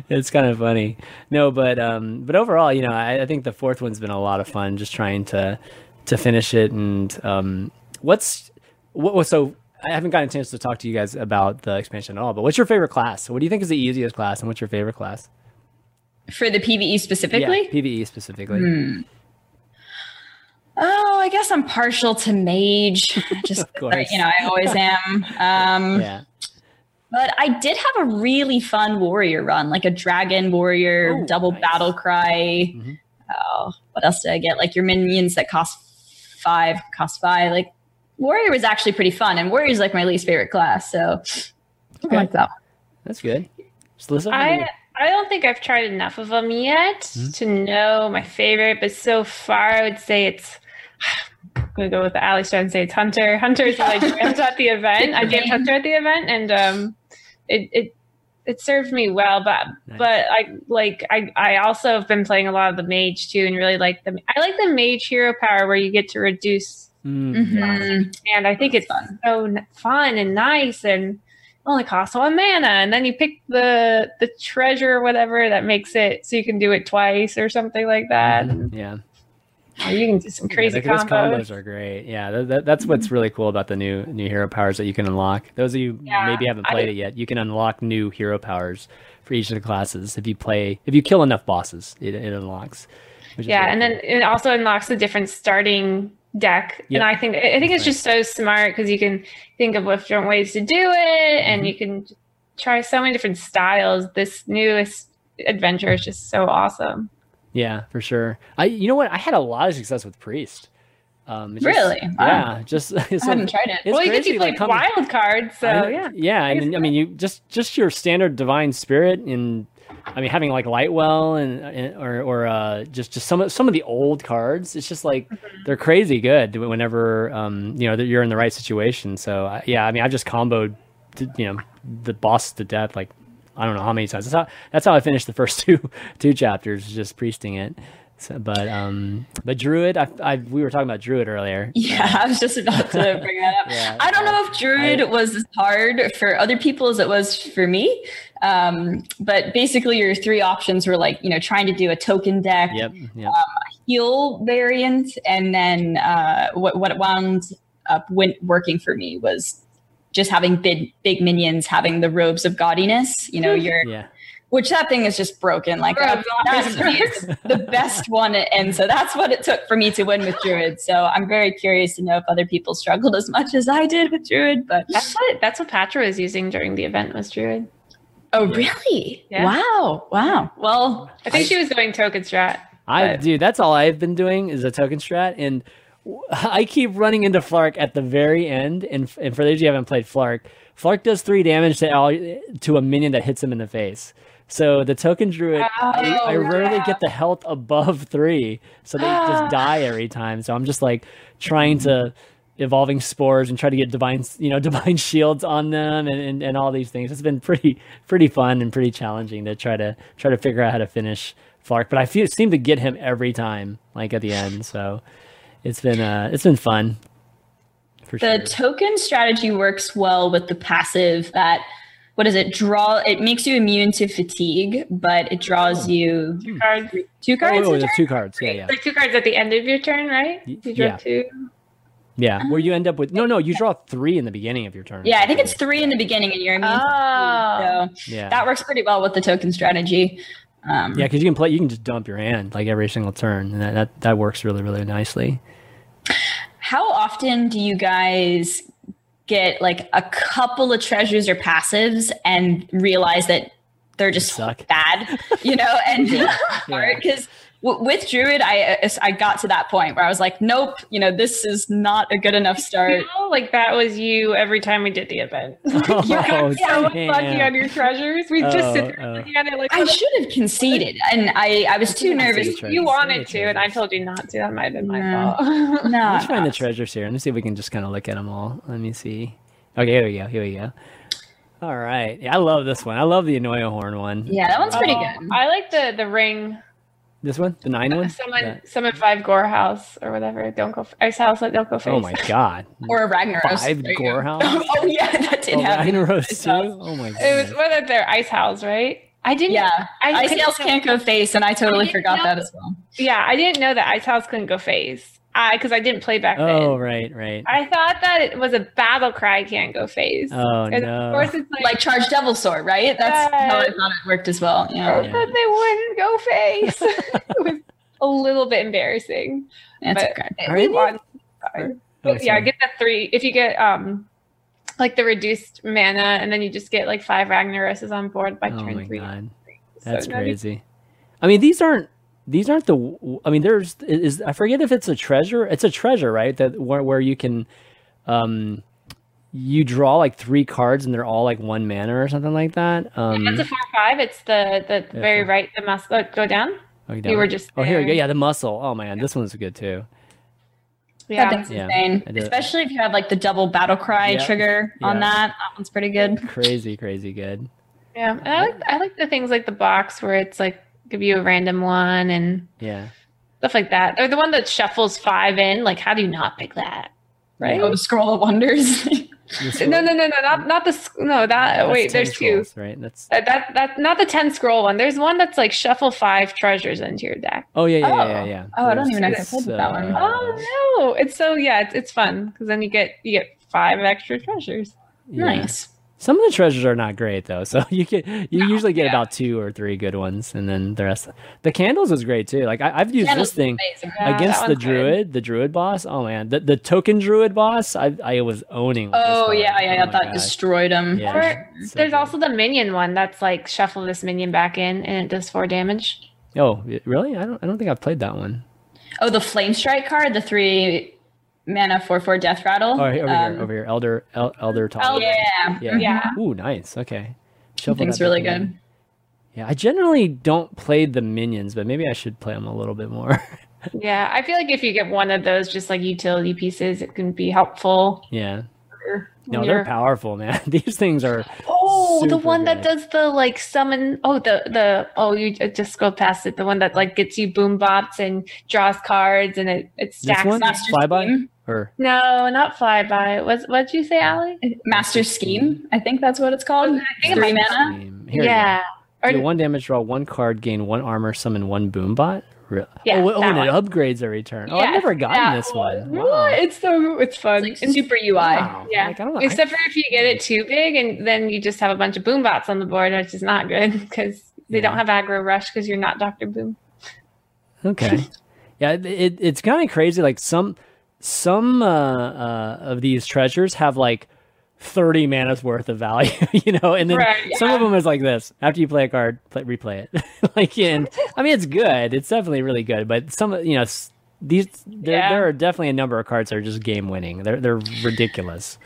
It's kind of funny. No, but um, but overall, you know, I, I think the fourth one's been a lot of fun. Just trying to to finish it. And um, what's what? So I haven't gotten a chance to talk to you guys about the expansion at all. But what's your favorite class? What do you think is the easiest class, and what's your favorite class? For the PVE specifically, Yeah, PVE specifically. Hmm. Oh, I guess I'm partial to mage. Just Of course. you know, I always am. Um, Yeah. But I did have a really fun warrior run, like a dragon warrior, Oh, double nice. battle cry. Mhm. Oh, what else did I get? Like your minions that cost five, cost five. Like warrior was actually pretty fun, and warrior is like my least favorite class. So Okay. I like that. one. That's good. Just listen. what do you- I I don't think I've tried enough of them yet Hmm? to know my favorite, but so far I would say it's. I'm gonna go with the Ali and say it's Hunter. Hunter is what I jammed at the event. I jammed Hunter at the event, and um, it it it served me well. But Nice. but I like I I also have been playing a lot of the mage too, and really like the I like the mage hero power where you get to reduce Mm, Mhm. and I think it's Fun. so n- fun and nice and only costs one mana. And then you pick the the treasure or whatever that makes it so you can do it twice or something like that. mhm, Yeah. Or you can do some crazy yeah, those combos. combos are great. Yeah, that, that, that's what's really cool about the new new hero powers that you can unlock. Those of you Yeah, maybe haven't I- played it yet, you can unlock new hero powers for each of the classes if you play if you kill enough bosses. It, it unlocks. Yeah, really and then it also unlocks the different starting deck. Yep. And I think I think it's just so smart because you can think of different ways to do it, and Mhm. you can try so many different styles. This newest adventure is just so awesome. yeah, for sure. I you know what? I had a lot of success with priest. Um, just- Really? Wow. Yeah, just I hadn't tried it. Well, you get crazy, to play like, wild cards, so I- yeah. yeah, and I mean, you just just your standard divine spirit, and I mean, having like Lightwell and, and or or uh, just just some of some of the old cards. It's just like Mm-hmm. they're crazy good whenever um you know that you're in the right situation. So I- yeah, I mean, I've just comboed, to, you know, the boss to death like I don't know how many times. That's how that's how I finished the first two two chapters, just priesting it. So, but um, but Druid, I, I we were talking about Druid earlier. Yeah, I was just about to bring that up. Yeah, I don't know if Druid I- was as hard for other people as it was for me. Um, but basically, your three options were like, you know, trying to do a token deck, Yep. Yep. heal variant, and then uh, what what wound up went working for me was just having big big minions, having the robes of gaudiness. You know, your yeah. Which that thing is just broken. Like that, Robes that always is the best one, and so that's what it took for me to win with Druid. So I'm very curious to know if other people struggled as much as I did with Druid. But That's what that's what Patra was using during the event was Druid. oh, really? Yeah. Wow, wow. Well, I think she was going token strat. I But- dude, that's all I've been doing is a token strat, and I keep running into Flark at the very end. And, and for those of you who haven't played Flark, Flark does three damage to all, to a minion that hits him in the face. So the token druid, I, I Oh, rarely yeah. get the health above three, so they just die every time. So I'm just like trying to evolving spores and try to get divine, you know, divine shields on them and, and, and all these things. It's been pretty pretty fun and pretty challenging to try to try to figure out how to finish Flark. But I feel seem to get him every time, like at the end. So it's been uh it's been fun. For The sure. token strategy works well with the passive that what is it? Draw it makes you immune to fatigue, but it draws you Cards. two cards. Oh, a the turn? two cards. Yeah, yeah. Like two cards at the end of your turn, right? You draw yeah. two. Yeah, where you end up with no, no. You draw three in the beginning of your turn. Yeah, I think it's three in the beginning and you're immune Oh. to fatigue. So Yeah, that works pretty well with the token strategy. Um, yeah, because you can play. You can just dump your hand like every single turn, and that that, that works really really nicely. How often do you guys get like a couple of treasures or passives and realize that they're just suck. bad, you know, and? Because w- with Druid, I uh, I got to that point where I was like, nope, you know, this is not a good enough start. feel like that was you every time we did the event. Oh, you got so lucky on your treasures. We just Oh, sit there oh. looking at it like I should have conceded, and I I was too I nervous. you wanted to, and I told you not to. That might have been my No. fault. No, Let's find the treasures here. Let me see if we can just kind of look at them all. Let me see. Okay, here we go. Here we go. All right. Yeah, I love this one. I love the Annoy-o Horn one. yeah, that one's pretty Oh, good. I like the the ring. This one, the nine one. Summon That- summon five gore house or whatever. Don't go f- Icehowl. Like don't go oh face. Oh my god. or a Ragnaros. Five There go. gore house. Oh yeah, that did Oh, happen. Ragnaros Ice too. House. Oh my god. It was one of their Icehowl, right? I didn't. Yeah, I Ice didn't Nails know- can't go face, and I totally didn't forgot know- that as well. Yeah, I didn't know that Icehowl couldn't go face. I because I didn't play back then. Oh right, right. I thought that it was a battle cry can't go face. Oh and no. of course it's like, Like Charged Devilsaur, right? That's how I thought it worked as well. I Yeah, Yeah. thought they wouldn't go face. it was a little bit embarrassing. that's but okay. Are we they? won. Fine. Oh, yeah, sorry. get the three. If you get um like the reduced mana, and then you just get like five Ragnaroses on board by Oh turn my three. god. That's nutty. crazy. I mean, these aren't these aren't the. I mean, there's is I forget if it's a treasure. It's a treasure, right? That where where you can, um, you draw like three cards and they're all like one mana or something like that. Um, That's a four five. It's the the Yeah, very four. right. The muscle go, go down. okay, you down. were just Oh, here we go. Yeah, the muscle. Oh man, this one's good too. Yeah. That thing's Yeah, insane. Especially if you have like the double battle cry Yeah. trigger on that. That one's pretty good. Crazy, crazy good. Yeah, and I like I like the things like the box where it's like give you a random one and Yeah. stuff like that. Or the one that shuffles five in. Like, how do you not pick that? Right? Oh, the Scroll of Wonders. This No, no, no, no, not not the sc- no that. that's wait, 10 there's two. scrolls, right? That's Uh, that that not the ten scroll one. There's one that's like shuffle five treasures into your deck. oh yeah, yeah, yeah, yeah, Oh. yeah. Oh, I don't even know if I it's, played that one. uh, Oh no! It's so yeah, it's, it's fun because then you get you get five extra treasures. yeah. Nice. Some of the treasures are not great though, so you get you usually get yeah. about two or three good ones, and then the rest. The candles is great too. Like I, I've used Candles this thing Yeah, against the one's good. druid, the druid boss. Oh man, the, the token druid boss. I I was owning. with this Oh card. yeah, yeah, Oh yeah. That gosh. destroyed him. Yeah. Or so there's good. also the minion one that's like shuffle this minion back in and it does four damage. Oh really? I don't I don't think I've played that one. Oh, the Flame Strike card, the three mana four four Death Rattle. Oh, over Um, here, over here, elder El, elder Tall. Elder. Yeah, Yeah. Yeah. Ooh, nice. Okay. I Shuffle think really back in. good. Yeah, I generally don't play the minions, but maybe I should play them a little bit more. Yeah, I feel like if you get one of those just like utility pieces, it can be helpful. yeah. Or No, when they're you're- powerful, man. These things are. Oh, the super one that does the like summon. Oh, the the oh, you just scrolled past it. The one that like gets you boom bots and draws cards and it it stacks. This stacks. one, Master flyby, Scheme. or No, not flyby. What's what'd you say, Allie? Uh, Master Scheme. I think that's what it's called. I think Three mana. Here yeah. Or, Do one damage, draw one card, gain one armor, summon one boombot. Re- Yeah, oh, oh, that it one. upgrades every turn. Oh, I've never gotten this one. Wow. It's so it's fun. It's like super UI. Wow. Yeah. Like, I know. Except for if you get it too big and then you just have a bunch of boom bots on the board, which is not good because they Yeah. don't have aggro rush because you're not Doctor Boom. Okay. yeah, it, it, it's kind of crazy. Like some some uh, uh, of these treasures have like 30 mana's worth of value, you know, and then Right, some of them is like this. After you play a card, play, replay it. like, and I mean, it's good. It's definitely really good. But some, you know, these there, Yeah. there are definitely a number of cards that are just game winning. They're they're ridiculous.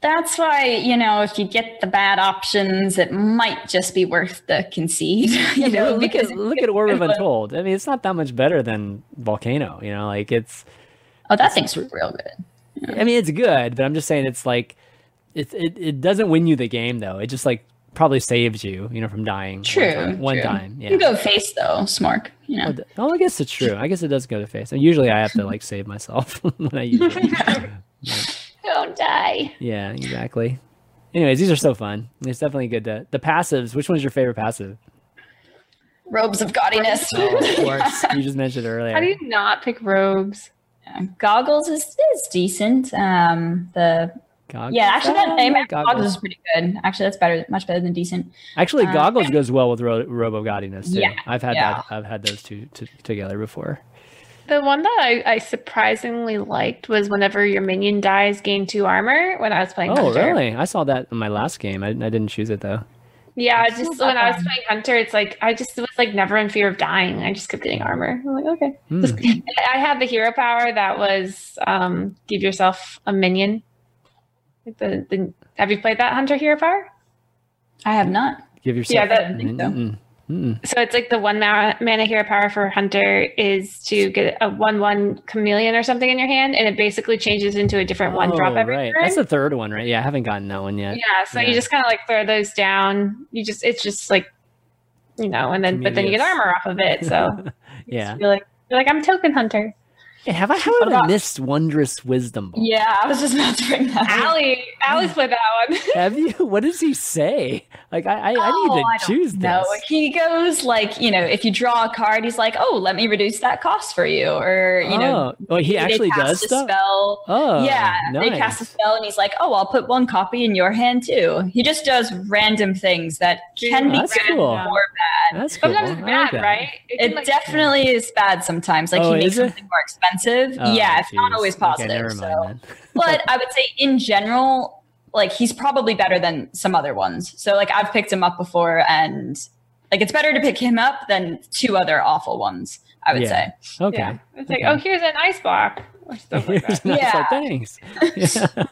That's why, you know, if you get the bad options, it might just be worth the concede. you know, look because at look at Orb of Untold. I mean, it's not that much better than Volcano. You know, like it's. oh, that thing's real good. I mean, it's good, but I'm just saying it's like, it it, it doesn't win you the game though. It just like probably saves you, you know, from dying. True. One time. One true. time yeah. You go face though, Smork. You know. Oh, Oh, I guess it's true. I guess it does go to face. And usually I have to like save myself when I use it. Don't die. Yeah, exactly. Anyways, these are so fun. It's definitely good to the passives. Which one's your favorite passive? Robes of gaudiness. Oh, of course. you just mentioned it earlier. How do you not pick robes? Yeah, Goggles is, is decent. Um, the Goggles? yeah, actually, that name yeah, goggles. is pretty good. Actually, that's better, much better than decent. Actually, uh, goggles goes well with Ro- Robo Gaudiness too. Yeah, I've had yeah. that. I've had those two t- together before. The one that I, I surprisingly liked was whenever your minion dies, gain two armor. When I was playing Oh, Hunter. really? I saw that in my last game. I, I didn't choose it though. Yeah, It's just not when I was playing Hunter, it's like I just was like never in fear of dying. I just kept getting armor. I'm like, okay. Hmm. Just- I had the hero power that was um, give yourself a minion. Like The, the, have you played that Hunter hero power? I have not. Give yourself. Yeah, that- I think so. Mm-mm. Mm-mm. So it's like the one ma- mana hero power for Hunter is to get a one-one chameleon or something in your hand, and it basically changes into a different one drop Oh, every right. turn. That's the third one, right? Yeah, I haven't gotten that one yet. Yeah, so Yeah. you just kind of like throw those down. You just it's just like you know, and then but then you get armor off of it. So Yeah. you're like you're like I'm token hunter. Hey, have I how have I missed Wondrous Wisdom? Ball? Yeah, I was just about to bring that. up. Allie, Allie's played that one. Have you? What does he say? Like I, I, I Oh, need to oh, don't choose know. this. He goes like, you know, if you draw a card, he's like, "Oh, let me reduce that cost for you," or you know, oh, oh, he they actually cast does a stuff. Spell. Oh, yeah, they cast a spell, and he's like, "Oh, I'll put one copy in your hand too." He just does random things that can be That's good cool. or bad. That's cool. Sometimes it's bad, like right? can, It like- definitely is bad sometimes. Like Oh, he makes something more expensive. Oh, yeah, it's not geez. always Okay, positive. never so. mind then. but I would say in general, like he's probably better than some other ones. So like I've picked him up before, and like it's better to pick him up than two other awful ones. I would Yeah. say. Okay. Yeah. It's like, Okay. oh, here's an ice block. Or stuff like Here's that. an ice Yeah. like, thanks. Yeah.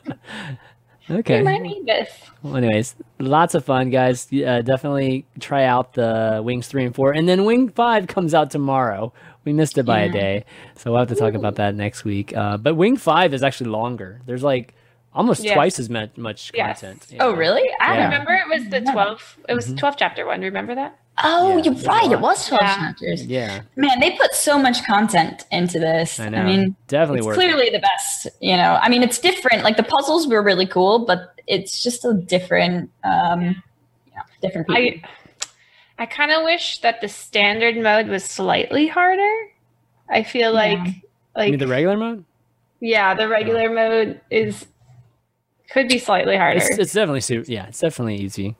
okay. You might need this. Well, anyways, lots of fun, guys. Uh, definitely try out the Wings 3 and 4. And then Wing 5 comes out tomorrow. We missed it by a day. So we'll have to talk about that next week. Uh, but Wing 5 is actually longer. There's like almost Yes. twice as much, much Yes. content. Oh Yeah. really? I Yeah. Remember, it was the 12. It was Mhm. 12 chapter one. Remember that? Oh, Yeah, you're right. It was 12 Yeah. chapters. Yeah, Man, they put so much content into this. I I, know. mean, definitely it's worth clearly the best. You know, I mean, it's different. Like the puzzles were really cool, but it's just a different, um, you know, different people. I I kind of wish that the standard mode was slightly harder. I feel like like You mean the regular mode? yeah, the regular mode is could be slightly harder It's, it's definitely, su- yeah, it's definitely easy.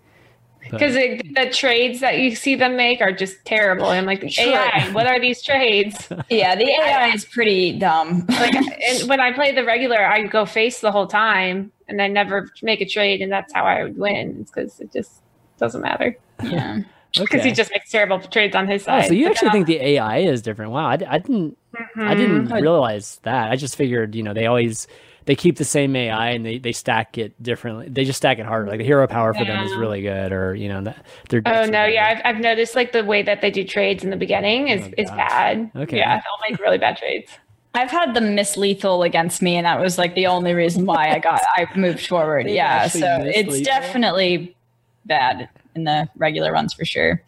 Because the trades that you see them make are just terrible. I'm like, Sure. AI, what are these trades? yeah, the AI is pretty dumb. like and when I play the regular, I go face the whole time and I never make a trade, and that's how I would win. It's because it just doesn't matter yeah. Because okay. he just makes terrible trades on his Oh, side. so you But actually think the AI is different? Wow, I didn't. I Mhm. didn't realize that. I just figured, you know, they always they keep the same AI and they, they stack it differently. They just stack it harder. Like the hero power for them is really good, or you know, that they're. Oh no, yeah, I've, I've noticed like the way that they do trades in the beginning is Oh, is bad. Okay. Yeah, they'll make really bad trades. I've had the miss lethal against me, and that was like the only reason why I got I moved forward. Yeah, so it's lethal? definitely bad in the regular runs for sure.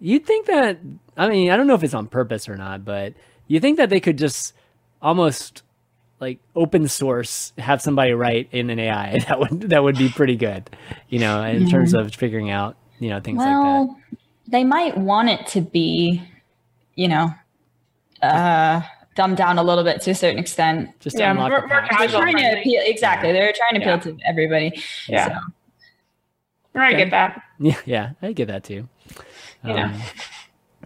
You'd think that. I mean, I don't know if it's on purpose or not, but you think that they could just almost like open source have somebody write in an AI that would that would be pretty good, you know, in terms of figuring out you know things like that. they might want it to be, you know, uh, dumbed down a little bit to a certain extent. Just Yeah, unlock more- the more packs. They're Casual trying to appeal exactly. They're trying to appeal Yeah. to everybody. Yeah. So, I Okay. get that. Yeah, yeah, I get that too. Yeah. Um,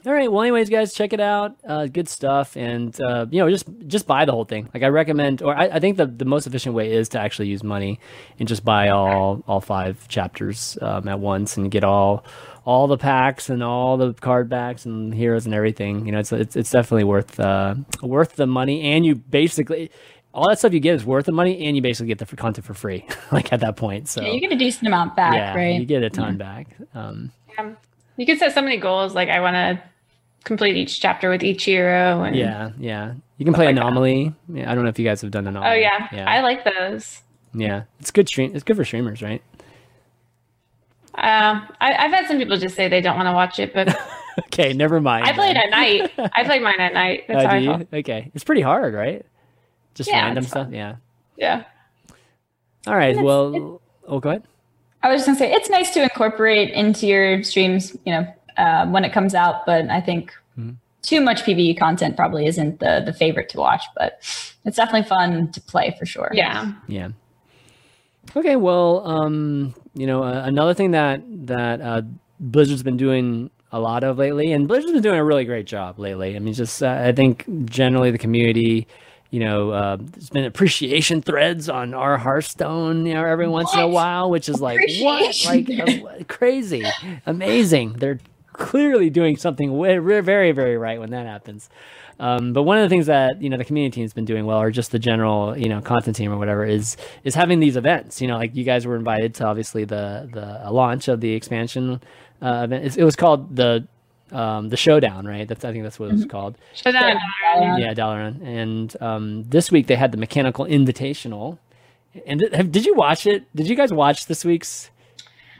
all right. Well, anyways, guys, check it out. Uh, good stuff, and uh, you know, just just buy the whole thing. Like I recommend, or I, I think the the most efficient way is to actually use money and just buy all all five chapters um, at once and get all all the packs and all the card backs and heroes and everything. You know, it's it's, it's definitely worth uh, worth the money, and you basically all that stuff you get is worth the money, and you basically get the content for free, like at that point. So Yeah, you get a decent amount back, yeah, right? you get a ton back. Um, Um, you can set so many goals, like I want to complete each chapter with each hero. And, yeah, yeah. You can play like that. Anomaly. Yeah, I don't know if you guys have done Anomaly. Oh yeah. yeah, I like those. yeah. It's good stream. It's good for streamers, right? Um, I, I've had some people just say they don't want to watch it, but Okay, never mind. I played at night. I played mine at night. That's Oh, how I felt. Okay, it's pretty hard, right? Just Yeah, random stuff. Yeah. Yeah. All right. it's- Well, oh, go ahead. I was just gonna say it's nice to incorporate into your streams, you know, uh, when it comes out. But I think Mhm. too much PVE content probably isn't the the favorite to watch. But it's definitely fun to play for sure. Yeah. Yeah. Okay. Well, um, you know, uh, another thing that that uh, Blizzard's been doing a lot of lately, and Blizzard's been doing a really great job lately. I mean, just uh, I think generally the community, you know, uh, there's been appreciation threads on our Hearthstone, you know, every once in a while, which is like what, like uh, crazy, amazing. They're clearly doing something very, very right when that happens. Um, but one of the things that you know the community team's been doing well, or just the general you know content team or whatever, is is having these events. You know, like you guys were invited to obviously the the launch of the expansion uh, event. It was called the um, the showdown, right? That's I think that's what it was called. Showdown. Yeah. Yeah, Dalaran. And um, this week they had the mechanical invitational. And have, did you watch it? Did you guys watch this week's?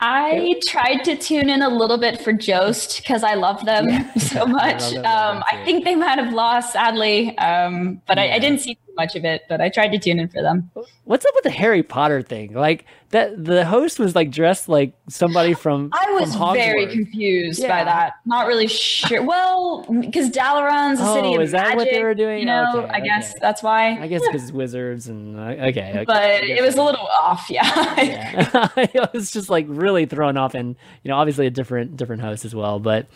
I tried to tune in a little bit for Jost because I love them so much. love them, um, I think they might have lost, sadly, um, but I, Yeah. I didn't see too much of it. But I tried to tune in for them. What's up with the Harry Potter thing? Like that, the host was like dressed like somebody from. I was from very confused Yeah. by that. Not really sure. Well, because Dalaran's a Oh, city of is that what they were doing? You know, Okay, I guess that's why. I guess because wizards and uh, okay, okay. but it was a little off. Yeah. yeah. it was just like really thrown off, and you know, obviously a different different host as well. But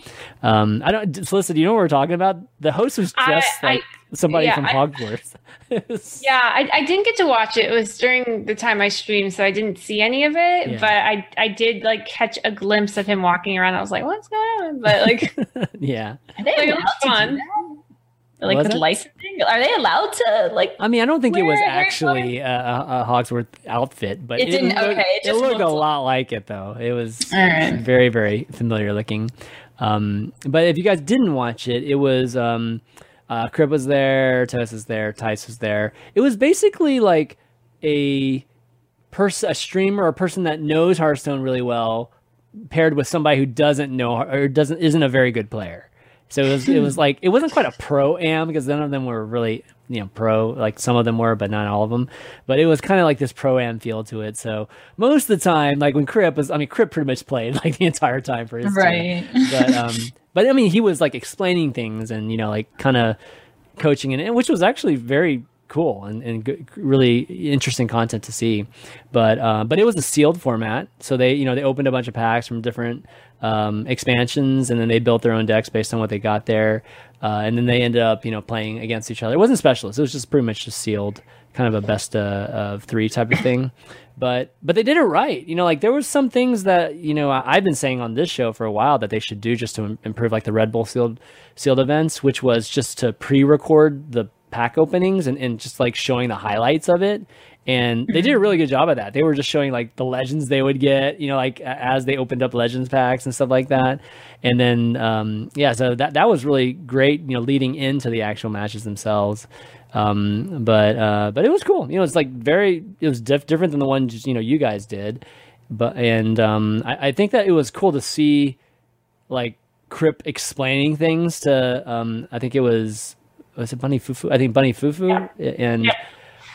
um, I don't. Celissa, do you know what we're talking about? The host was I- just I- like somebody yeah, from I- Hogwarts. It Yeah, I, I didn't get to watch it. It was during the time I streamed, so I didn't see any of it. Yeah. But I I did like catch a glimpse of him walking around. I was like, "What's going on?" But like, yeah. Are they Like, it allowed was to fun. Like Was with it? licensing? Are they allowed to like? I mean, I don't think it was actually a, a, a Hogsworth outfit, but It didn't- looked, okay, it just looked a lot like it though. It was All right. very, very familiar looking. Um, but if you guys didn't watch it, it was um, uh, Kripp was there, Toast was there, Thijs was there. It was basically like a person, a streamer, a person that knows Hearthstone really well, paired with somebody who doesn't know or doesn't isn't a very good player. So it was it was like it wasn't quite a pro am because none of them were really you know pro like some of them were but not all of them. But it was kind of like this pro am feel to it. So most of the time, like when Kripp was, I mean Kripp pretty much played like the entire time for his team. Right. But um, but I mean he was like explaining things and you know like kind of coaching and which was actually very cool and, and really interesting content to see. But uh, but it was a sealed format. So they you know they opened a bunch of packs from different um, expansions and then they built their own decks based on what they got there. Uh, and then they ended up you know playing against each other. It wasn't specialist. It was just pretty much just sealed kind of a best uh, of three type of thing. But but they did it right. You know like there was some things that you know I, i've been saying on this show for a while that they should do just to improve like the red bull sealed sealed events which was just to pre-record the pack openings and, and just like showing the highlights of it. And they did a really good job of that. They were just showing like the legends they would get you know like as they opened up legends packs and stuff like that. And then um yeah so that that was really great you know leading into the actual matches themselves. Um but uh but it was cool. You know it's like very it was diff- different than the ones you know you guys did. But and um I, I think that it was cool to see like Kripp explaining things to um I think it was was it BunnyFuFuu? I think BunnyFuFuu and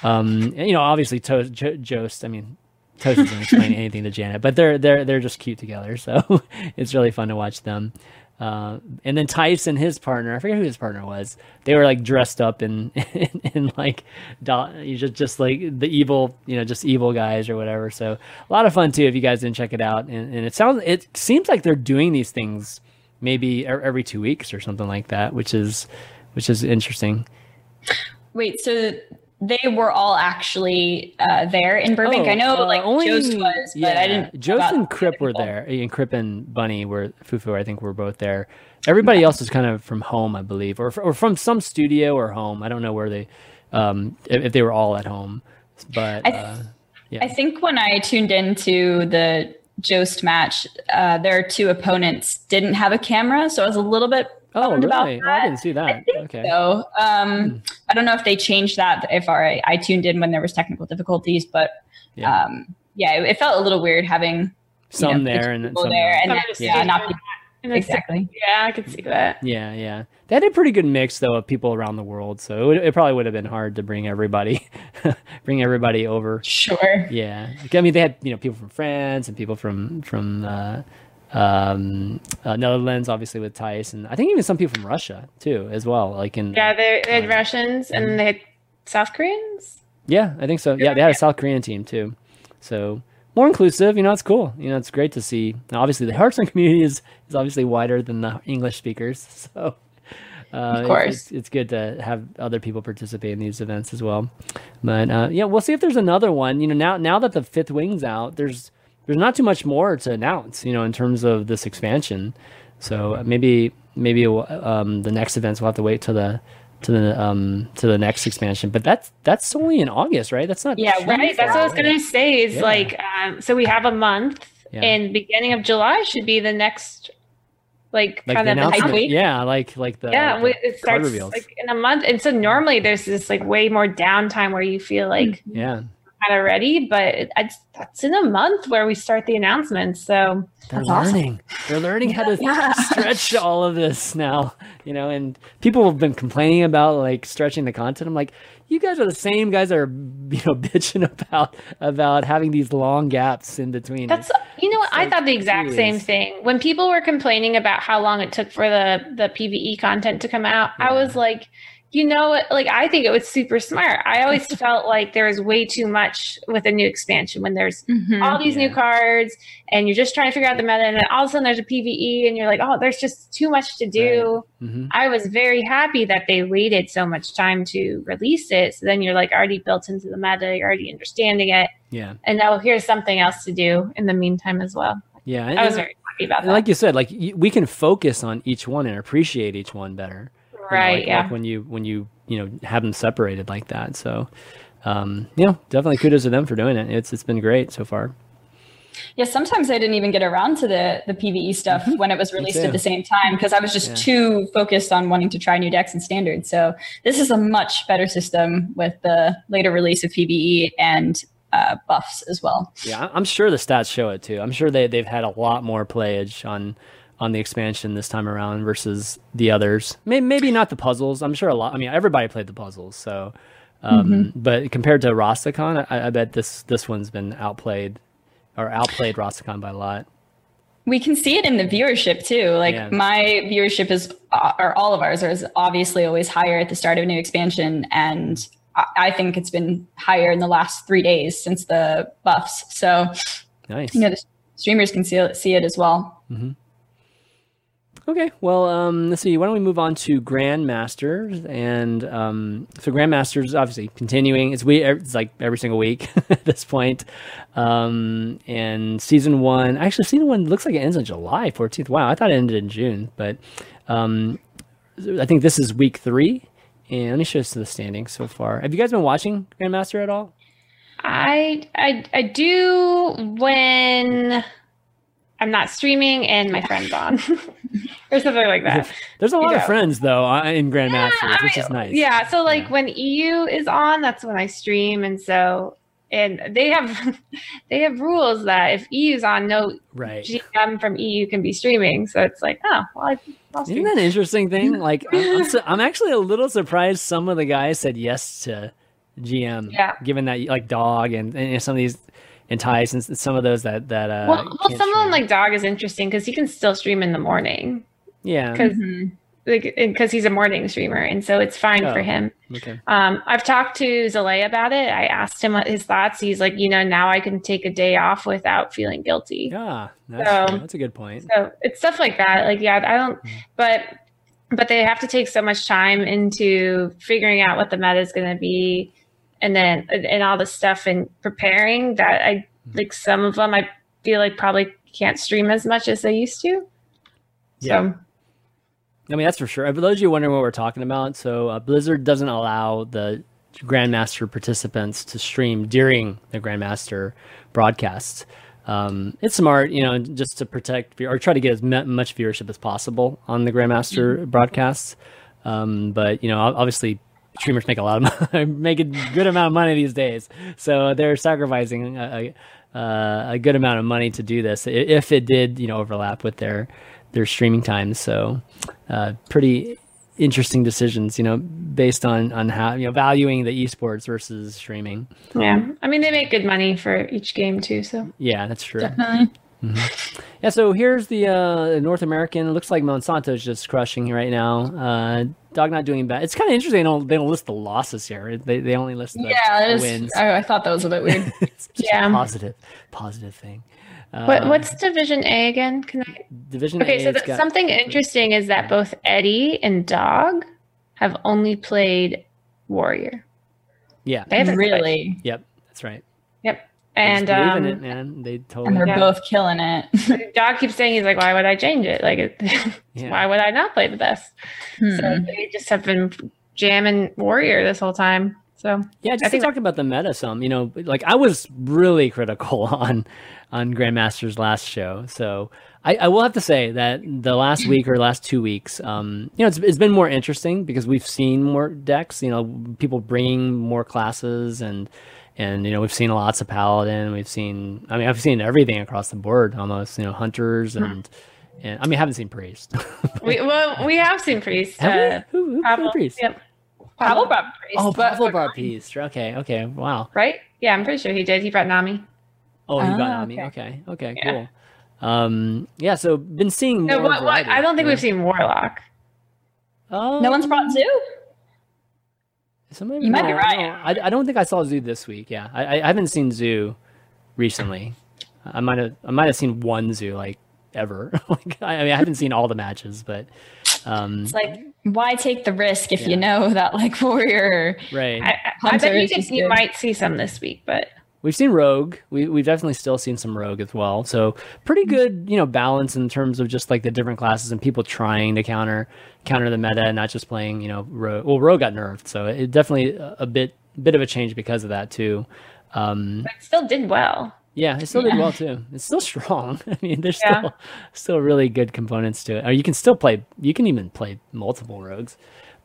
um and, you know obviously to- jo- Jost I mean Toast doesn't explain anything to Janet but they're they're they're just cute together so it's really fun to watch them uh, and then Thijs and his partner, I forget who his partner was. They were like dressed up in in, in like do- just just like the evil, you know, just evil guys or whatever. So a lot of fun too if you guys didn't check it out. And, and it sounds it seems like they're doing these things maybe every two weeks or something like that, which is which is interesting. Wait, so they were all actually uh, there in Burbank? Oh, I know uh, like Jost was, but I didn't. Jost and Kripp were there, and Kripp and Bunny were Fufu. I think were both there. Everybody else is kind of from home, I believe, or or from some studio or home. I don't know where they um, if, if they were all at home. But I th- uh, yeah, I think when I tuned into the Jost match, uh, their two opponents didn't have a camera, so I was a little bit oh bummed about really? Oh, I didn't see that. I think okay. so. Um, I don't know if they changed that. If I, I tuned in when there was technical difficulties, but Yeah. um, yeah, it, it felt a little weird having you Some know, there and then some there, and then, just yeah, not on be- And it's- exactly. Yeah, I could see that. Yeah, yeah. They had a pretty good mix though of people around the world, so it, would, it probably would have been hard to bring everybody, bring everybody over. Sure. Yeah, I mean they had you know people from France and people from from uh, um, uh, Netherlands, obviously with Thijs, and I think even some people from Russia too, as well. Like in Yeah, they, they had Right. Russians and they had South Koreans. yeah, I think so. Yeah, they had a South Korean team too, so more inclusive. You know, it's cool. You know, it's great to see. Now, obviously, the Hearthstone community is is obviously wider than the English speakers, so. Uh, Of course. it's, it's good to have other people participate in these events as well. But uh, yeah, we'll see if there's another one. You know, now now that the fifth wing's out, there's there's not too much more to announce. You know, in terms of this expansion. So uh, maybe maybe um, the next events we'll have to wait till the to the um to the next expansion. But that's that's only in August, right? That's not Yeah, Right, that's what I was gonna say. Is Yeah. like, um, so we have a month, Yeah. and beginning of July should be the next, like, like kind the of announcement. week? Yeah, like like the yeah, the it starts like in a month, and so normally there's this like way more downtime where you feel like yeah, kind of ready, but it, it's, that's in a month where we start the announcements. So they're That's awesome. learning. They're learning how to Yeah. stretch all of this now. You know, and people have been complaining about like stretching the content. I'm like, you guys are the same guys that are you know bitching about about having these long gaps in between. That's you know what I thought the exact same thing when people were complaining about how long it took for the the PVE content to come out. I was like, you know, like I think it was super smart. I always felt like there was way too much with a new expansion when there's Mhm. all these Yeah. new cards and you're just trying to figure out the meta, and then all of a sudden there's a PVE, and you're like, oh, there's just too much to do. hmm I was very happy that they waited so much time to release it. So then you're like already built into the meta, you're already understanding it. Yeah, And now here's something else to do in the meantime as well. yeah. I was very happy about that. like you said, like we can focus on each one and appreciate each one better. You know, right, like, yeah. like when you when you you know have them separated like that. So, um, you know, definitely kudos to them for doing it. It's it's been great so far. Yeah, sometimes I didn't even get around to the the PVE stuff when it was released at the same time because I was just Yeah. too focused on wanting to try new decks and standards. So this is a much better system with the later release of PVE and uh, buffs as well. Yeah, I'm sure the stats show it too. I'm sure they they've had a lot more playage on on the expansion this time around versus the others. Maybe, maybe not the puzzles. I'm sure a lot. I mean, everybody played the puzzles, so. Um, But compared to Rastakhan, I, I bet this this one's been outplayed or outplayed Rastakhan by a lot. We can see it in the viewership too. Like Yeah. my viewership is, uh, or all of ours, is obviously always higher at the start of a new expansion, and I, think it's been higher in the last three days since the buffs. So Nice. you know the streamers can see it, see it as well. Okay, well, um, let's see. Why don't we move on to Grandmasters? And um, so Grandmasters, obviously, continuing. It's we. It's like every single week at this point. Um, and season one, actually, season one looks like it ends on July fourteenth. Wow, I thought it ended in June, but um, I think this is week three. And let me show us the standings so far. Have you guys been watching Grandmaster at all? I I I do when I'm not streaming and my friend's on, or something like that. There's a lot of Yeah. friends though uh, in Grandmasters, I which is nice. Yeah, so like Yeah. when EU is on, that's when I stream, and so and they have they have rules that if EU's on, no right. GM from EU can be streaming. So it's like, oh, well, I, I'll Isn't that an interesting thing? Like, I'm, I'm, su- I'm actually a little surprised some of the guys said yes to GM. Yeah. Given that, like, Dog and, and some of these, and Thijs and some of those that that uh. well, well, can't some of them like Dog is interesting because he can still stream in the morning yeah. because Mhm. like because he's a morning streamer, and so it's fine Oh. for him. Okay. Um, I've talked to Zalae about it. I asked him what his thoughts. He's like, you know, now I can take a day off without feeling guilty. Yeah. That's, So- true. that's a good point. So it's stuff like that. Like, yeah, I don't, Mm-hmm. but, but they have to take so much time into figuring out what the meta is going to be and then, and, all the stuff and preparing that I Mm-hmm. like some of them, I feel like probably can't stream as much as they used to. Yeah. So, I mean, that's for sure. For those of you wondering what we're talking about, so uh, Blizzard doesn't allow the Grandmaster participants to stream during the Grandmaster broadcasts. Um, it's smart, you know, just to protect or try to get as much viewership as possible on the Grandmaster mm-hmm. broadcasts. Um, but you know, obviously, streamers make a lot of money, make a good amount of money these days, so they're sacrificing a, a, a, good amount of money to do this if it did, you know, overlap with their their streaming times. So, uh, pretty interesting decisions, you know, based on on how you know valuing the esports versus streaming. Yeah, I mean they make good money for each game too. So yeah, that's true. Definitely. Mm-hmm. Yeah, so here's the uh, North American. It looks like Monsanto is just crushing right now. Uh, Dog not doing bad. It's kind of interesting. They don't they don't list the losses here. They they only list the, yeah, the wins. I, I, thought that was a bit weird. yeah, positive positive thing. What, uh, what's Division A again? Can I... Division okay, A. Okay, so got... something interesting is that both Eddie and Dog have only played Warrior. Yeah, they haven't really. Played. Yep, that's right. Yep, and um, it, man. They totally. And they're yeah. both killing it. Dog keeps saying he's like, "Why would I change it? Like, it, yeah. why would I not play the best?" Hmm. So they just have been jamming Warrior this whole time. So yeah, just I think talked about the meta some. You know, like I was really critical on on Grandmaster's last show. So I, I, will have to say that the last week or last two weeks, um, you know, it's, it's been more interesting because we've seen more decks. You know, people bringing more classes and and you know we've seen lots of paladin. We've seen, I mean, I've seen everything across the board almost. You know, hunters hmm. and. And I mean, I haven't seen priest. we well, we have seen priest. Have uh, we? Who, who Pablo, priest? Yep. Pavel brought priest. Oh, Pavel brought priest. Okay, okay, wow. Right? Yeah, I'm pretty sure he did. He brought Nomi. Oh, you got ah, Nomi. Okay, okay, yeah. cool. Um, yeah. So been seeing. No, what, what, I don't think yeah. we've seen Warlock. Oh, no one's brought Zoo. Somebody, you might be right. I, I don't think I saw Zoo this week. Yeah, I, I haven't seen Zoo recently. I might have I might have seen one Zoo like ever. like I, I, mean I haven't seen all the matches, but um, it's like why take the risk if yeah. you know that like warrior right? I, I bet you, could, you might see some this week, but We've seen Rogue. We we've definitely still seen some Rogue as well. So pretty mm-hmm. good, you know, balance in terms of just like the different classes and people trying to counter counter the meta and not just playing, you know, Rogue. Well, Rogue got nerfed, so it definitely a bit bit of a change because of that too. Um, but still did well. Yeah, it still yeah. did well too. It's still strong. I mean, there's yeah. still still really good components to it. Or you can still play. You can even play multiple rogues.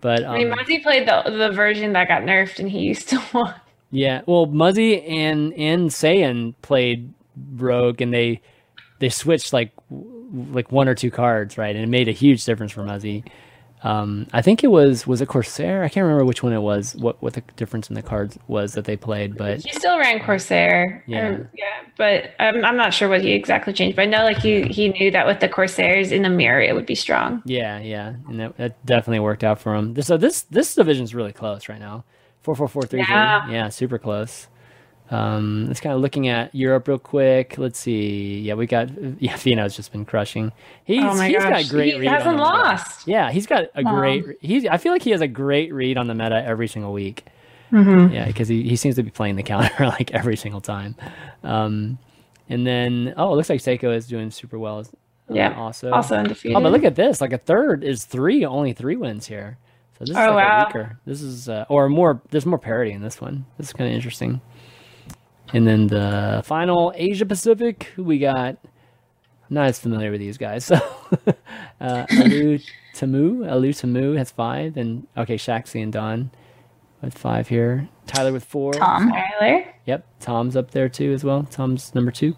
But um, I mean, um, Muzzy played the the version that got nerfed, and he used to want. Yeah, well, Muzzy and and Saiyan played Rogue, and they they switched like like one or two cards, right? And it made a huge difference for Muzzy. Um, I think it was was it Corsair? I can't remember which one it was. What what the difference in the cards was that they played, but he still ran Corsair. Yeah, um, yeah, but I'm I'm not sure what he exactly changed. But I know like he he knew that with the Corsairs in the mirror it would be strong. Yeah, yeah, and that, that definitely worked out for him. So this this division's really close right now. Four four four three yeah. three. Yeah, super close. Um, let's kind of looking at Europe real quick. Let's see. Yeah, we got yeah. Fino's just been crushing. He's oh he's gosh. got great. He hasn't lost. Yeah, he's got a great. He's. I feel like he has a great read on the meta every single week. Mm-hmm. Yeah, because he, he seems to be playing the counter like every single time. Um, and then oh, it looks like Seiko is doing super well. Uh, yeah, also also undefeated. Oh, but look at this! Like a third is three, only three wins here. This is oh, like wow. weaker. This is uh, or more. There's more parity in this one. This is kind of interesting. And then the final Asia Pacific, we got. I'm not as familiar with these guys. So, uh, Alu Tamu, Alu Tamu has five, and okay, Shaxi and Don with five here. Tyler with four. Tom Tyler. Yep, Tom's up there too as well. Tom's number two.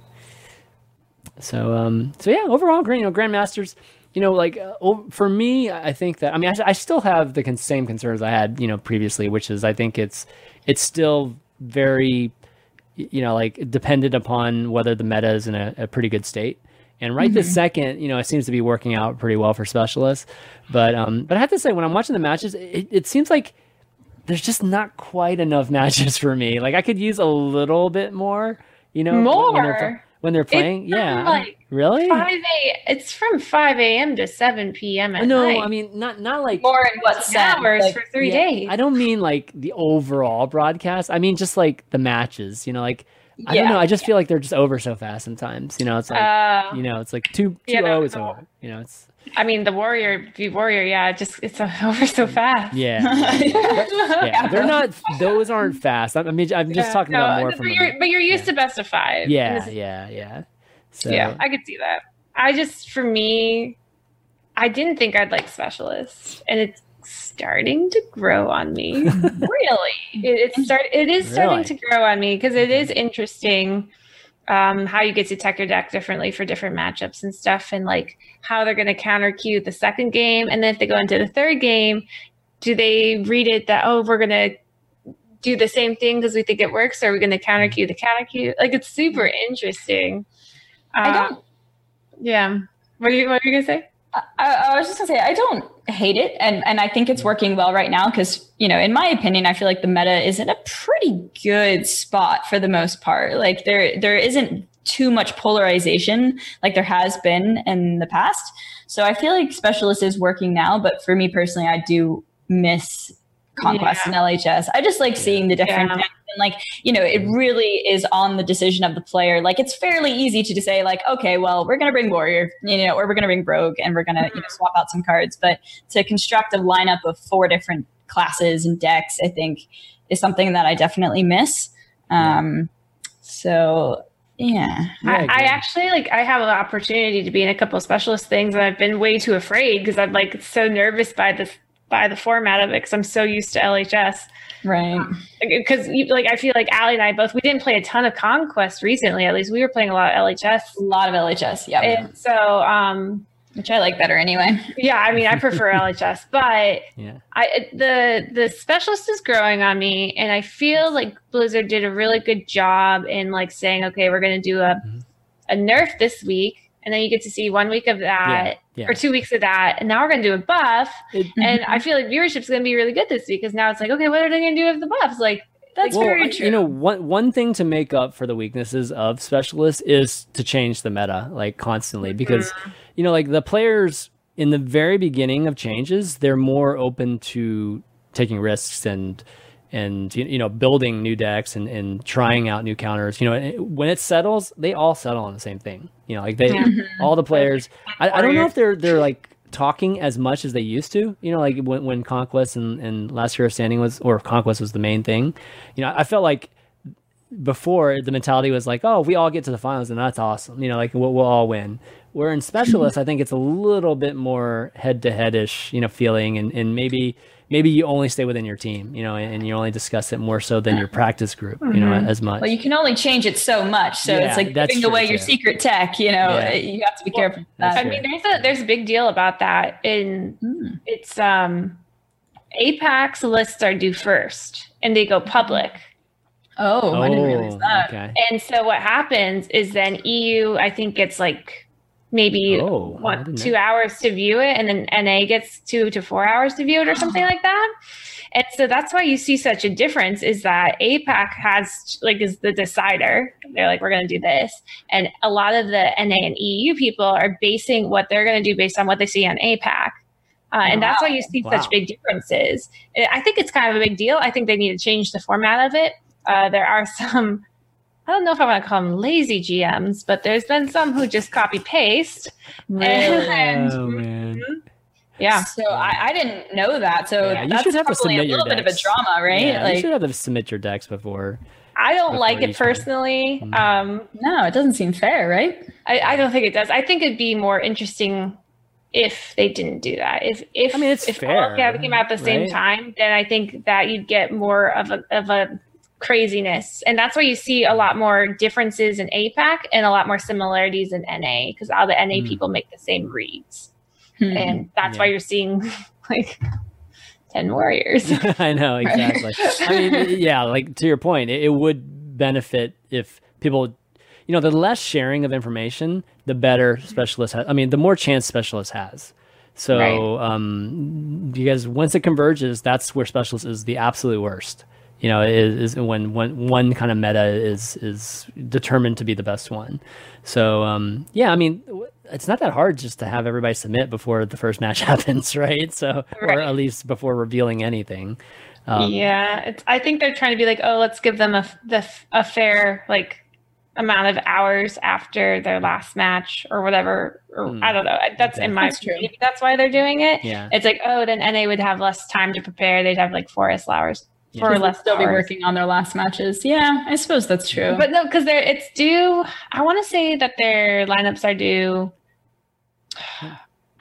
So, um, so yeah, overall, you know, Grandmasters you know, like uh, for me, I think that I mean, I, I still have the same concerns I had, you know, previously, which is I think it's it's still very, you know, like dependent upon whether the meta is in a, a pretty good state. And right mm-hmm. this second, you know, it seems to be working out pretty well for specialists. But um, but I have to say, when I'm watching the matches, it, it seems like there's just not quite enough matches for me. Like I could use a little bit more, you know, more when they're playing. Yeah, like really. Five a. It's from five a.m. to seven p.m. at no, night. I mean not not like more in what hours like, for three yeah, days. I don't mean like the overall broadcast. I mean just like the matches. You know, like I don't know. I just feel like they're just over so fast sometimes. You know, it's like uh, you know, it's like two two yep. oh, it's over. You know, it's I mean, the warrior, the warrior, yeah, it just it's over so fast. Yeah, yeah, they're not; those aren't fast. I mean, I'm just Yeah, talking no, about more but from. you're, but you're used yeah. to best of five. yeah, yeah, yeah. So, yeah, I could see that. I just, for me, I didn't think I'd like specialists, and it's starting to grow on me. really? it, it's start it is starting Really? to grow on me because it is interesting um, how you get to tech your deck differently for different matchups and stuff and like how they're going to counter cue the second game. And then if they go into the third game do they read it that oh we're going to do the same thing because we think it works? Or are we going to counter cue the counter cue like it's super interesting. I Uh, don't. yeah. What are you what are you going to say I, I was just gonna say I don't hate it, and and I think it's mm-hmm. working well right now because you know, in my opinion, I feel like the meta is in a pretty good spot for the most part. Like there there isn't too much polarization like there has been in the past. So I feel like specialist is working now, but for me personally, I do miss conquest Yeah. and LHS. I just like seeing the different Yeah. decks and like you know it really is on the decision of the player. Like it's fairly easy to just say like okay, well we're gonna bring warrior, you know, or we're gonna bring rogue, and we're gonna you know swap out some cards. But to construct a lineup of four different classes and decks, I think is something that I definitely miss. Um, so yeah, Yeah, I, I actually like I have an opportunity to be in a couple of specialist things and I've been way too afraid because I'm like so nervous by the by the format of it because I'm so used to LHS right. because like I feel like Allie and I both we didn't play a ton of conquest recently at least we were playing a lot of LHS A lot of LHS, yeah, and so um which I like better anyway. yeah I mean I prefer LHS but yeah, I the the specialist is growing on me, and I feel like Blizzard did a really good job in like saying, okay, we're going to do a Mhm. a nerf this week, and then you get to see one week of that yeah. or two weeks of that, and now we're going to do a buff, It- and I feel like viewership's going to be really good this week because now it's like, okay, what are they going to do with the buffs? Like That's well, very true. You know, one one thing to make up for the weaknesses of specialists is to change the meta like constantly mm-hmm. because you know, like the players in the very beginning of changes, they're more open to taking risks and and you you know building new decks and, and trying out new counters. You know, when it settles, they all settle on the same thing. You know, like they mm-hmm. all the players. I, I don't know if they're they're like talking as much as they used to. You know, like when when Conquest and, and Last Hero Standing was or Conquest was the main thing. You know, I felt like before the mentality was like, oh, we all get to the finals and that's awesome. You know, like we'll, we'll all win. Where in mm-hmm. specialists, I think it's a little bit more head to head ish, you know, feeling and, and maybe maybe you only stay within your team, you know, and, and you only discuss it more so than your practice group, you know, as much. Well, you can only change it so much, so Yeah, it's like that's giving true, away your secret tech. You know, Yeah. you have to be careful. that. I mean, there's a there's a big deal about that. And Hmm. it's um, APAC lists are due first, and they go public. Oh, I didn't realize that. okay. And so what happens is then EU, I think, gets like maybe Oh, what two know. hours to view it, and then NA gets two to four hours to view it, or something like that. And so that's why you see such a difference is that APAC has like is the decider. They're like, we're going to do this, and a lot of the NA and EU people are basing what they're going to do based on what they see on APAC. Uh, and that's why you see Wow. such big differences. I think it's kind of a big deal. I think they need to change the format of it. Uh, there are some, I don't know if I want to call them lazy GMs, but there's been some who just copy paste. And, Oh man. yeah. So I, I didn't know that. So Yeah, you should have to probably a submit your little bit of a drama, right? Yeah, you should have to submit your decks before. I don't Before like it each one. personally. Mhm. Um, no, it doesn't seem fair, right? I, I don't think it does. I think it'd be more interesting if they didn't do that. If if I mean, it's if fair, all of them came out at the same right? time, then I think that you'd get more of a of a craziness, and that's why you see a lot more differences in APAC and a lot more similarities in NA because all the NA Hmm. people make the same reads, Hmm. and that's Yeah. why you're seeing like ten warriors. I know exactly. I mean, yeah, like to your point, it, it would benefit if people, you know, the less sharing of information, the better specialist has. I mean, the more chance specialist has. So, Right. um, because once it converges, that's where specialist is the absolute worst. You know, is, is when when one kind of meta is is determined to be the best one. So, um, yeah, I mean, it's not that hard just to have everybody submit before the first match happens, right? So, or at least before revealing anything. Um, yeah, it's, I think they're trying to be like, oh, let's give them a, the f- a fair like amount of hours after their last match or whatever. Or Hmm. I don't know. That's in my That's true. maybe that's why they're doing it. Yeah. It's like, oh, then NA would have less time to prepare. They'd have like four less hours. Yeah. Four Because they'll less still be working on their last matches. Yeah, I suppose that's true. But no, because they're it's due. I want to say that their lineups are due.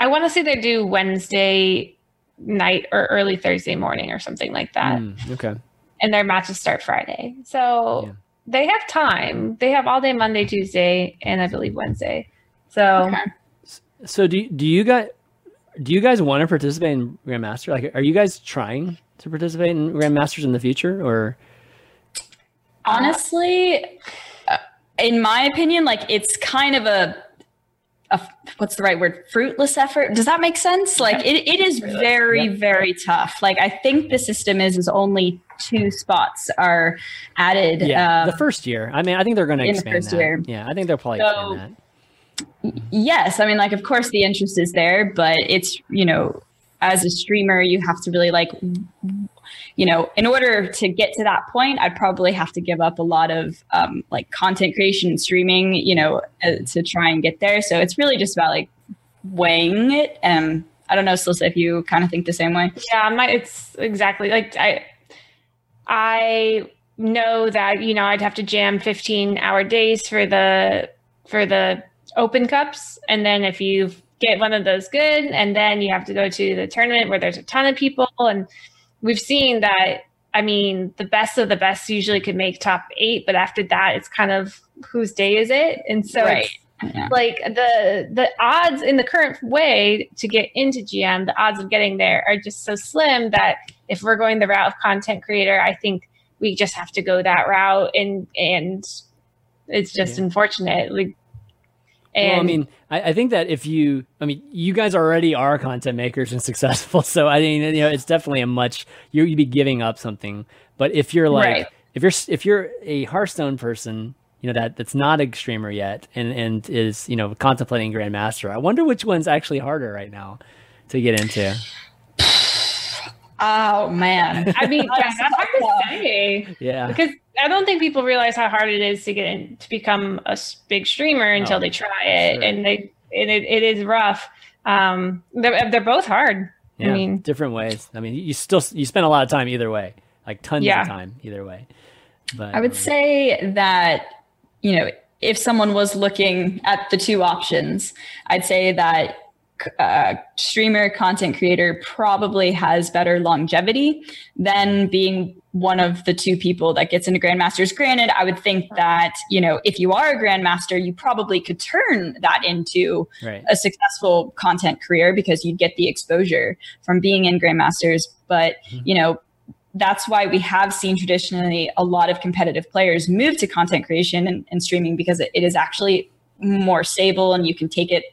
I want to say they're due Wednesday night or early Thursday morning or something like that, Mm, okay. and their matches start Friday. So Yeah. they have time. They have all day Monday, Tuesday, and I believe Wednesday. So Okay. So do do you guys do you guys want to participate in Grandmaster? Like, are you guys trying to participate in Grandmasters in the future, or honestly uh, in my opinion like it's kind of a, a what's the right word fruitless effort does that make sense like it, it is very very tough like i think the system is is only two spots are added yeah, um, the first year? I mean, I think they're going to expand that. year. Yeah, I think they'll probably So- expand that. yes i mean like of course the interest is there but it's you know as a streamer you have to really like you know in order to get to that point i'd probably have to give up a lot of um, like content creation and streaming you know uh, to try and get there. So it's really just about like weighing it. And i don't know Celissa, if you kind of think the same way. Yeah, my it's exactly like I I know that you know I'd have to jam 15 hour days for the for the open cups. And then if you get one of those good and then you have to go to the tournament where there's a ton of people and we've seen that I mean the best of the best usually could make top 8 but after that it's kind of whose day is it and so Right. it's yeah. like the the odds in the current way to get into GM, the odds of getting there are just so slim that if we're going the route of content creator, I think we just have to go that route and and it's just Yeah. unfortunate. Like and well, I mean, I, I think that if you, I mean, you guys already are content makers and successful, so I mean, you know, it's definitely a much you you'd be giving up something. But if you're like, Right. if you're if you're a Hearthstone person, you know that that's not a streamer yet and and is you know contemplating Grandmaster, I wonder which one's actually harder right now to get into. Oh man I mean yeah, that's hard to say. Yeah, Because I don't think people realize how hard it is to get in, to become a big streamer until Oh, they try it, sure. and they and it, it is rough. Um, they're, they're both hard. yeah, I mean, different ways. I mean, you still you spend a lot of time either way, like tons Yeah. of time either way. But I would um, say that, you know, if someone was looking at the two options, I'd say that uh, streamer content creator probably has better longevity than being one of the two people that gets into grandmasters granted i would think that you know if you are a grandmaster you probably could turn that into right. a successful content career because you'd get the exposure from being in grandmasters but Mhm. you know that's why we have seen traditionally a lot of competitive players move to content creation and, and streaming because it, it is actually more stable and you can take it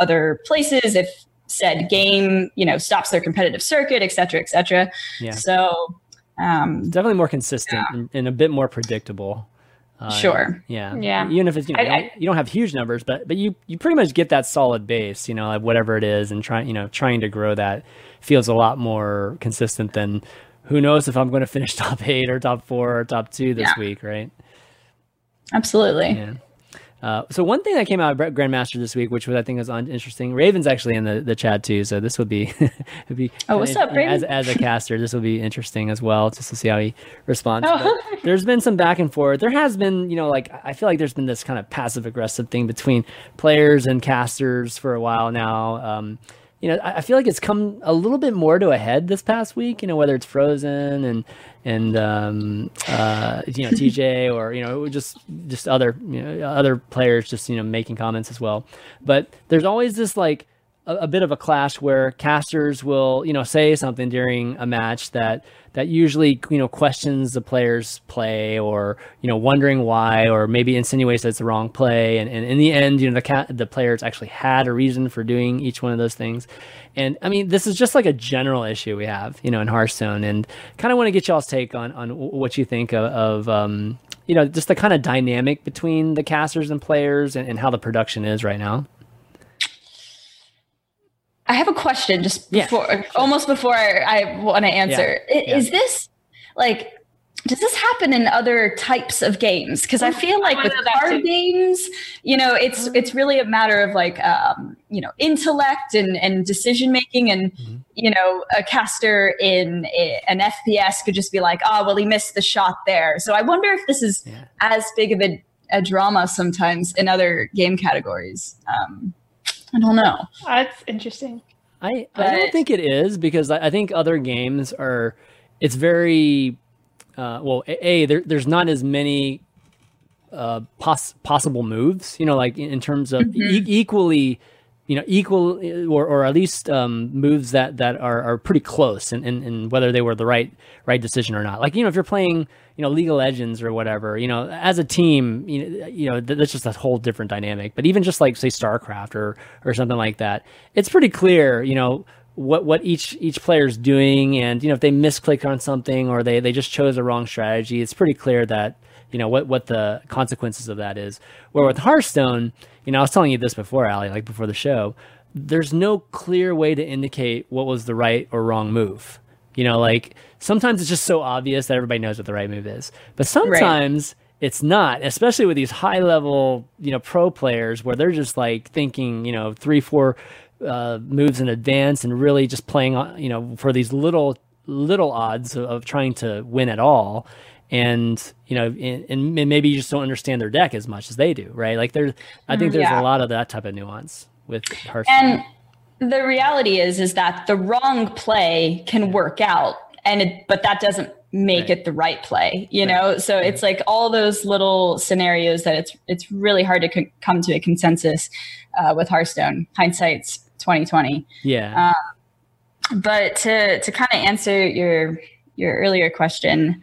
other places if said game you know stops their competitive circuit et cetera et cetera Yeah. so um definitely more consistent and, and a bit more predictable. Uh, Sure. Yeah. Yeah. Even if it's you, know, I- you, don't, you don't have huge numbers, but but you you pretty much get that solid base. You know, like whatever it is, and trying you know trying to grow that feels a lot more consistent than who knows if I'm going to finish top eight or top four or top two this Yeah. week, right? absolutely Yeah. Uh, so one thing that came out of Grandmaster this week, which was I think was interesting. Raven's actually in the, the chat too, so this would be would be. Oh, what's up, Raven? As, as a caster, this will be interesting as well, just to see how he responds. Oh. There's been some back and forth. There has been, you know, like I feel like there's been this kind of passive aggressive thing between players and casters for a while now. Um, you know, I I feel like it's come a little bit more to a head this past week. You know, whether it's Frozen and and um, uh, you know TJ or you know just just other you know other players just you know making comments as well. But there's always this like a, a bit of a clash where casters will you know say something during a match that that usually you know questions the player's play or you know wondering why or maybe insinuates that it's the wrong play. And, and in the end you know the cat the players actually had a reason for doing each one of those things. And i mean this is just like a general issue we have you know in hearthstone. And kind of want to get y'all's take on on what you think of, of um you know just the kind of dynamic between the casters and players and, and how the production is right now I have a question just Yeah, before, almost before I want to answer. Yeah. Is this like does this happen in other types of games? Because I feel like I with card games, you know, it's Uh-huh. it's really a matter of like um, you know intellect and and decision making, and Mhm. you know a caster in a, an FPS could just be like, oh well, he missed the shot there. So I wonder if this is Yeah. as big of a, a drama sometimes in other game categories. Um, I don't know. That's interesting. I, I don't think it is because I, I think other games are. It's very uh, well. A, a there, there's not as many uh, poss- possible moves. You know, like in, in terms of e- equally, you know, equal or, or at least um, moves that that are, are pretty close, and, and, and whether they were the right right decision or not. Like you know, if you're playing you know League of Legends or whatever, you know, as a team, you know, you know that's just a whole different dynamic. But even just like say StarCraft or or something like that, it's pretty clear, you know. What what each each player's doing, and you know if they misclick on something or they, they just chose a wrong strategy, it's pretty clear that you know what what the consequences of that is. Where with Hearthstone, you know, I was telling you this before, Allie, like before the show, there's no clear way to indicate what was the right or wrong move. You know, like sometimes it's just so obvious that everybody knows what the right move is, but sometimes it's not. Especially with these high level, you know, pro players where they're just like thinking, you know, three, four uh, moves in advance and really just playing, on, you know, for these little little odds of, of trying to win at all and you know and, and maybe you just don't understand their deck as much as they do right like there's i think there's Yeah. a lot of that type of nuance with Hearthstone. And the reality is, is that the wrong play can work out, and it, but that doesn't make Right. it the right play. You know, so it's like all those little scenarios that it's it's really hard to co- come to a consensus uh, with Hearthstone. Hindsight's twenty twenty. yeah But to to kind of answer your your earlier question,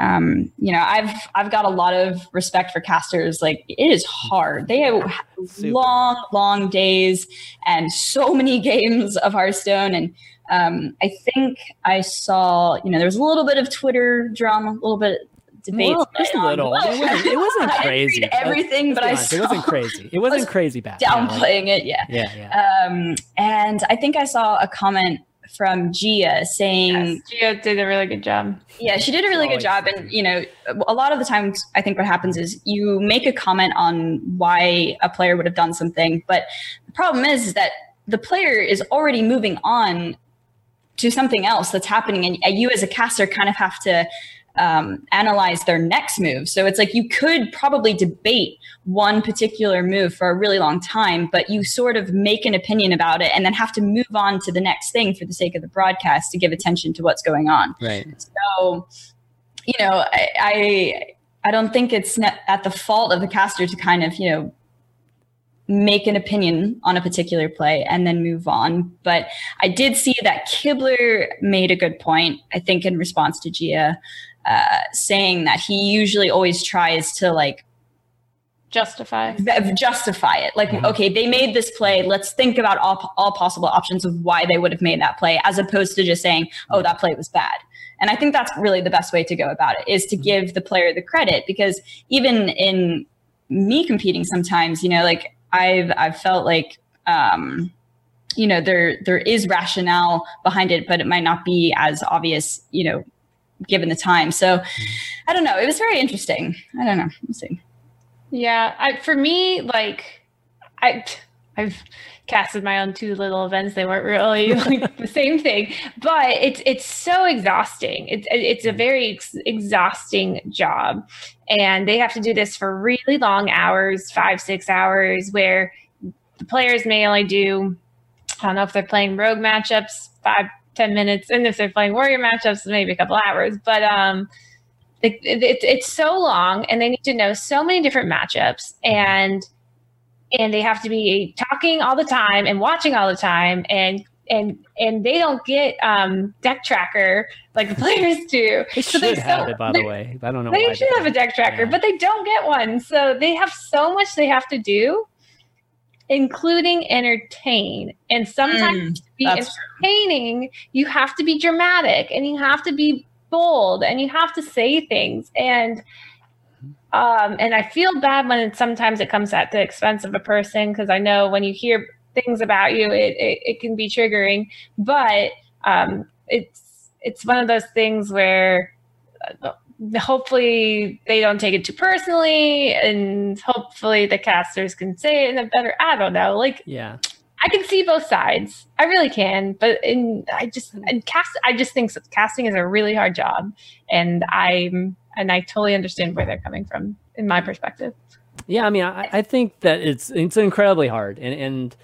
um, you know, I've I've got a lot of respect for casters. Like it is hard. They have Super. long, long days and so many games of Hearthstone. And um, I think I saw, you know, there was a little bit of Twitter drama, a little bit debate. Well, just a little. It wasn't, it wasn't crazy. everything, but I honest, it wasn't crazy. It wasn't was crazy bad. you know, like- downplaying it. Yeah. yeah, yeah. Um, and I think I saw a comment from Gia saying, Yes, Gio did a really good job. yeah, she did a really good job. And, you know, a lot of the times, I think what happens is you make a comment on why a player would have done something. But the problem is, is that the player is already moving on to something else that's happening. And you, as a caster, kind of have to um, analyze their next move. So it's like you could probably debate one particular move for a really long time, but you sort of make an opinion about it and then have to move on to the next thing for the sake of the broadcast to give attention to what's going on. right. So, you know, I, I I don't think it's at the fault of the caster to kind of you know make an opinion on a particular play and then move on. But I did see that Kibler made a good point. I think in response to Gia. Uh, saying that he usually always tries to like Justify. justify it. Like, Mhm. okay, they made this play. Let's think about all, all possible options of why they would have made that play, as opposed to just saying, "Oh, that play was bad." And I think that's really the best way to go about it is to give the player the credit because even in me competing, sometimes you know, like I've I've felt like. Um, you know there there is rationale behind it but it might not be as obvious you know given the time. So mm-hmm. i don't know. It was very interesting. I don't know. We'll see. Yeah, I, for me, like I, I've casted my own two little events. They weren't really like the same thing, but it's it's so exhausting. It's it's a mm-hmm. very ex- exhausting job, and they have to do this for really long hours, five six hours, where the players may only do. I don't know if they're playing rogue matchups, five ten minutes, and if they're playing warrior matchups, maybe a couple hours. But um, it, it, it's so long and they need to know so many different matchups and and they have to be talking all the time and watching all the time and and and they don't get um deck tracker like the players do They So should they have don't- it, by the way. I don't know. they why should have a don't. deck tracker Yeah. but they don't get one so they have so much they have to do including entertain and sometimes to be that's entertaining. You have to be dramatic and you have to be bold and you have to say things. And um and i feel bad when it, sometimes it comes at the expense of a person because i know when you hear things about you it, it, it can be triggering. But um it's it's one of those things where uh, hopefully they don't take it too personally and hopefully the casters can say it in a better i don't know like yeah i can see both sides i really can but in i just hmm. and cast i just think casting is a really hard job and i'm and i totally understand where they're coming from in my perspective yeah i mean i, I think that it's it's incredibly hard and and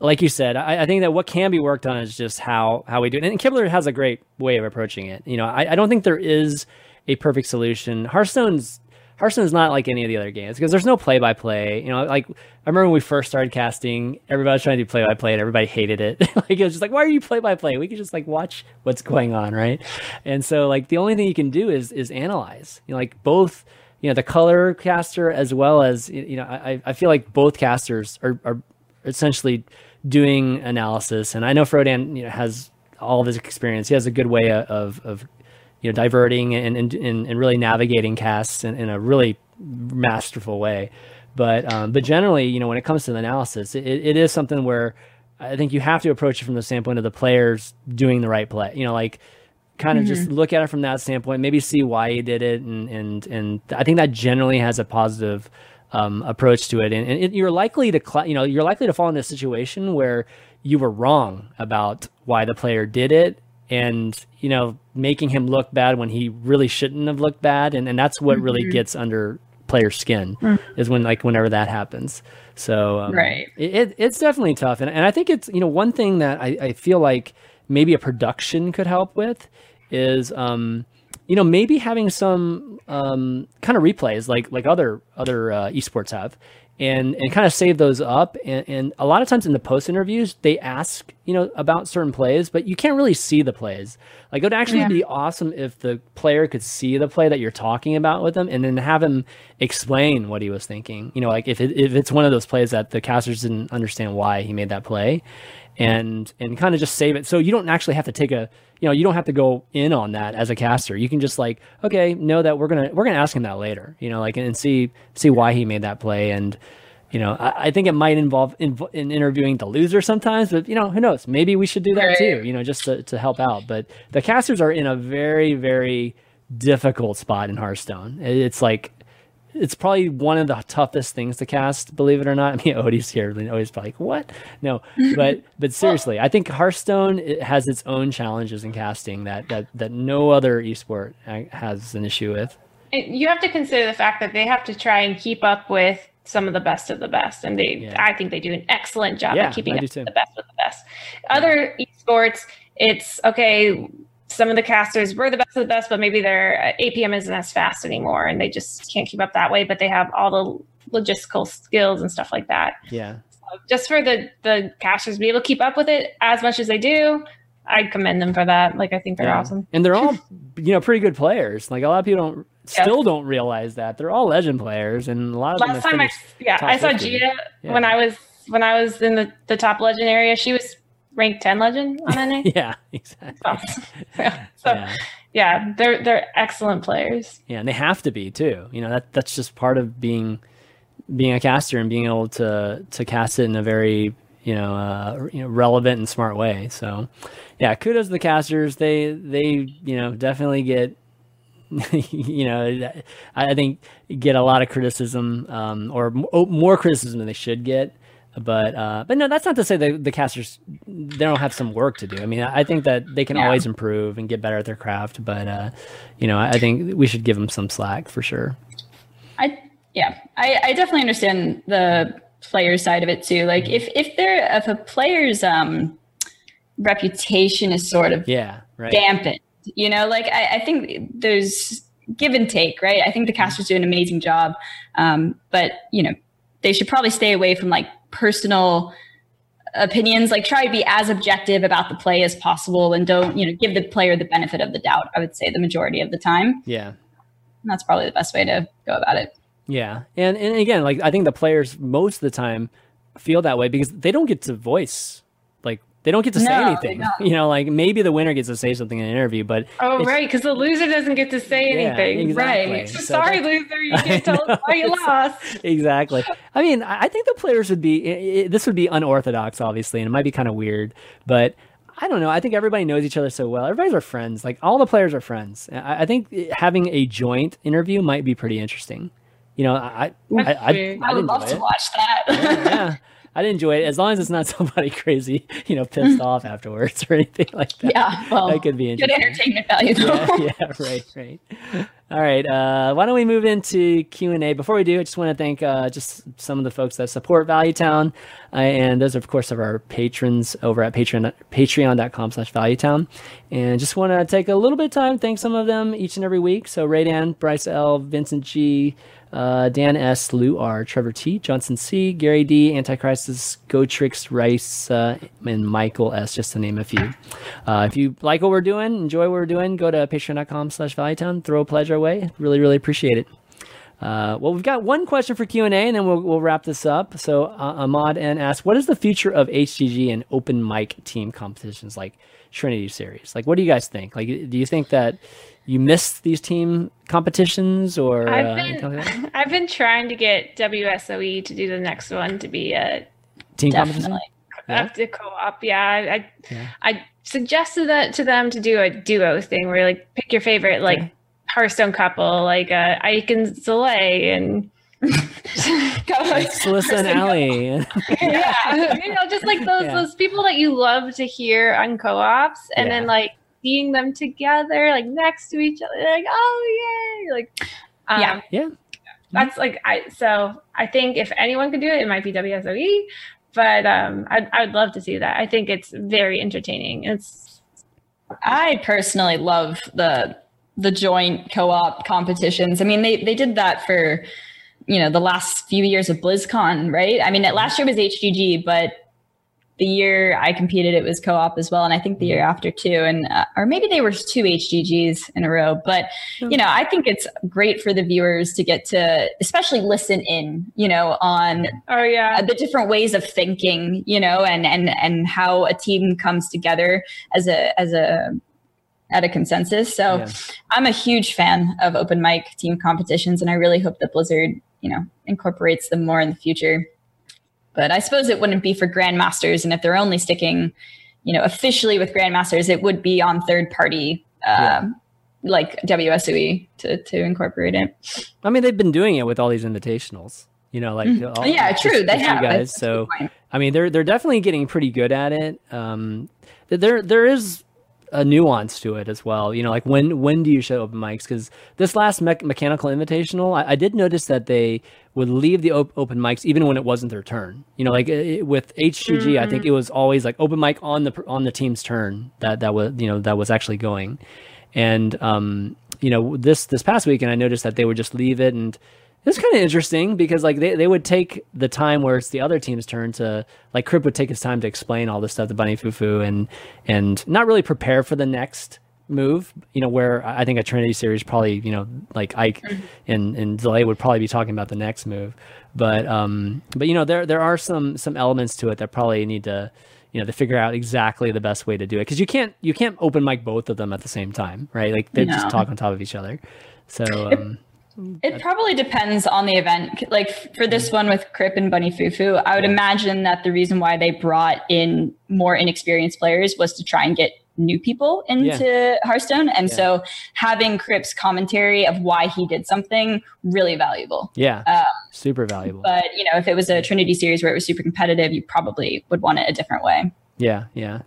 like you said, I, I, think that what can be worked on is just how how we do it. And Kibler has a great way of approaching it. You know, I, I don't think there is a perfect solution. Hearthstone's Hearthstone is not like any of the other games because there's no play by play. You know, like I remember when we first started casting, everybody was trying to do play by play and everybody hated it. like it was just like, why are you play by play? We can just like watch what's going on, right? And so like the only thing you can do is is analyze. You know, like both you know the color caster as well as you know I I feel like both casters are are essentially doing analysis. And I know Frodan you know has all of his experience. He has a good way of of you know diverting and and, and really navigating casts in, in a really masterful way. But um, but generally, you know, when it comes to the analysis, it, it is something where I think you have to approach it from the standpoint of the players doing the right play. You know, like kind of mm-hmm. just look at it from that standpoint, maybe see why he did it, and and and I think that generally has a positive um, approach to it. And, and it, you're likely to cl- you know you're likely to fall in a situation where you were wrong about why the player did it, and you know making him look bad when he really shouldn't have looked bad and, and that's what mm-hmm. really gets under player skin mm-hmm. is when like whenever that happens so um, right it, it's definitely tough and, and i think it's you know one thing that I, I feel like maybe a production could help with is um you know maybe having some um kind of replays like like other other uh, esports have and and kind of save those up. And, and a lot of times in the post interviews, they ask you know about certain plays, but you can't really see the plays. Like it would actually yeah. be awesome if the player could see the play that you're talking about with them, and then have him explain what he was thinking. You know, like if it, if it's one of those plays that the casters didn't understand why he made that play, and and kind of just save it. So you don't actually have to take a you know you don't have to go in on that as a caster. You can just like okay know that we're gonna we're gonna ask him that later you know like and see see why he made that play. And you know i, I think it might involve in, in, interviewing the loser sometimes but you know who knows? Maybe we should do that right. too you know just to, to help out. But the casters are in a very very difficult spot in hearthstone. It's like it's probably one of the toughest things to cast, believe it or not. I mean, Odie's here, and Odie's probably like, "What?" No, but but seriously, I think Hearthstone it has its own challenges in casting that that that no other esport has an issue with. You have to consider the fact that they have to try and keep up with some of the best of the best, and they, yeah. I think, they do an excellent job yeah, of keeping up with the best of the best. Other yeah. esports, it's okay some of the casters were the best of the best, but maybe their uh, APM isn't as fast anymore, and they just can't keep up that way. But they have all the logistical skills and stuff like that. Yeah. So just for the the casters to be able to keep up with it as much as they do, I commend them for that. Like I think they're yeah. awesome, and they're all you know pretty good players. Like a lot of people don't still don't realize that they're all legend players, and a lot of last time I yeah I saw 50. Gia yeah. when I was when I was in the the top legend area. She was ranked 10 legend on NA. yeah, exactly. yeah. So, yeah. yeah, they're they're excellent players. Yeah, and they have to be too. You know, that that's just part of being being a caster and being able to to cast it in a very you know uh, you know relevant and smart way. So, yeah, kudos to the casters. They they you know definitely get you know I think get a lot of criticism um, or more criticism than they should get but uh, but no, that's not to say that the casters they don't have some work to do. I mean, I think that they can yeah. always improve and get better at their craft. But uh, you know, I think we should give them some slack for sure. I yeah, I, I definitely understand the player side of it too. Like if if they're if a player's um reputation is sort of yeah right. dampened, you know, like I, I think there's give and take, right? I think the casters do an amazing job, um, but you know they should probably stay away from like personal opinions like try to be as objective about the play as possible and don't you know give the player the benefit of the doubt i would say the majority of the time. Yeah. And that's probably the best way to go about it. Yeah. And and again like i think the players most of the time feel that way because they don't get to voice they don't get to say no, anything. You know, like maybe the winner gets to say something in an interview, but oh right, because the loser doesn't get to say anything. Yeah, exactly. Right. So, sorry, loser, you can't tell us why you lost. exactly. I mean, I think the players would be. It, it, this would be unorthodox, obviously, and it might be kind of weird, but I don't know. I think everybody knows each other so well. Everybody's our friends. Like all the players are friends. I, I think having a joint interview might be pretty interesting. You know, I I, I, I, I would love to watch that. Oh, yeah, yeah. I'd enjoy it as long as it's not somebody crazy, you know, pissed off afterwards or anything like that. Yeah, well, that could be interesting. Good entertainment value, though. Yeah, yeah right, right. All right, uh, why don't we move into Q and A? Before we do, I just want to thank uh, just some of the folks that support ValueTown, uh, and those, are, of course, of our patrons over at Patreon, Patreon.com/slash ValueTown, and just want to take a little bit of time thank some of them each and every week. So Raydan, Bryce L, Vincent G uh, Dan S, Lou R, Trevor T, Johnson C, Gary D, Antichrist, Gotrix, Rice, uh, and Michael S, just to name a few. Uh, if you like what we're doing, enjoy what we're doing, go to patreon.com slash valuetown, throw a pledge our way. Really, really appreciate it. Uh, well, we've got one question for Q and A, and then we'll, we'll wrap this up. So uh, Ahmad N asks, "What is the future of HGG and open mic team competitions like Trinity Series? Like, what do you guys think? Like, do you think that you missed these team competitions or I've uh, been, like I've been trying to get WSOE to do the next one to be a team competition. Yeah. to co-op. Yeah, I yeah. I suggested that to them to do a duo thing where like pick your favorite like yeah. Hearthstone couple, like uh, Ike and Zalae and Celissa and Allie. yeah, you know, just like those yeah. those people that you love to hear on co-ops, and yeah. then like seeing them together, like next to each other, like oh yay, like um, yeah, yeah. That's like I. So I think if anyone could do it, it might be WSOE, but um, I'd I'd love to see that. I think it's very entertaining. It's. I personally love the the joint co-op competitions. I mean, they they did that for you know the last few years of BlizzCon, right? I mean, last year was HGG, but the year I competed, it was co-op as well, and I think the year mm-hmm. after too, and uh, or maybe they were two HGGs in a row. But you know, I think it's great for the viewers to get to, especially listen in, you know, on oh yeah the different ways of thinking, you know, and and and how a team comes together as a as a at a consensus. So yeah. I'm a huge fan of open mic team competitions, and I really hope that Blizzard, you know, incorporates them more in the future. But I suppose it wouldn't be for grandmasters, and if they're only sticking, you know, officially with grandmasters, it would be on third party. Uh, yeah. Like WSOE to, to incorporate it. I mean, they've been doing it with all these invitationals, you know, like mm-hmm. all, yeah, true. They have guys. So, I mean, they're they're definitely getting pretty good at it. Um, there there is a nuance to it as well. You know, like when when do you show open mics? Because this last me- mechanical invitational, I, I, did notice that they would leave the op- open mics even when it wasn't their turn. You know, like it, with HGG, mm-hmm. I think mm-hmm. it was always like open mic on the on the team's turn that that was you know that was actually going, and um, you know this this past weekend I noticed that they would just leave it and it's kind of interesting because like they, they would take the time where it's the other team's turn to like Kripp would take his time to explain all this stuff to BunnyFuFuu and and not really prepare for the next move. You know, where I think a Trinity series probably, you know, like Ike mm-hmm. and, and Zalae would probably be talking about the next move. But um but you know, there there are some some elements to it that probably need to you know to figure out exactly the best way to do it because you can't you can't open mic both of them at the same time right like they no. just talk on top of each other so um it probably depends on the event. Like for this one with Kripp and BunnyFuFuu, I would imagine that the reason why they brought in more inexperienced players was to try and get new people into yeah. Hearthstone. And yeah. so having Kripp's commentary of why he did something really valuable. Yeah. Um, super valuable. But you know, if it was a Trinity series where it was super competitive, you probably would want it a different way. Yeah, yeah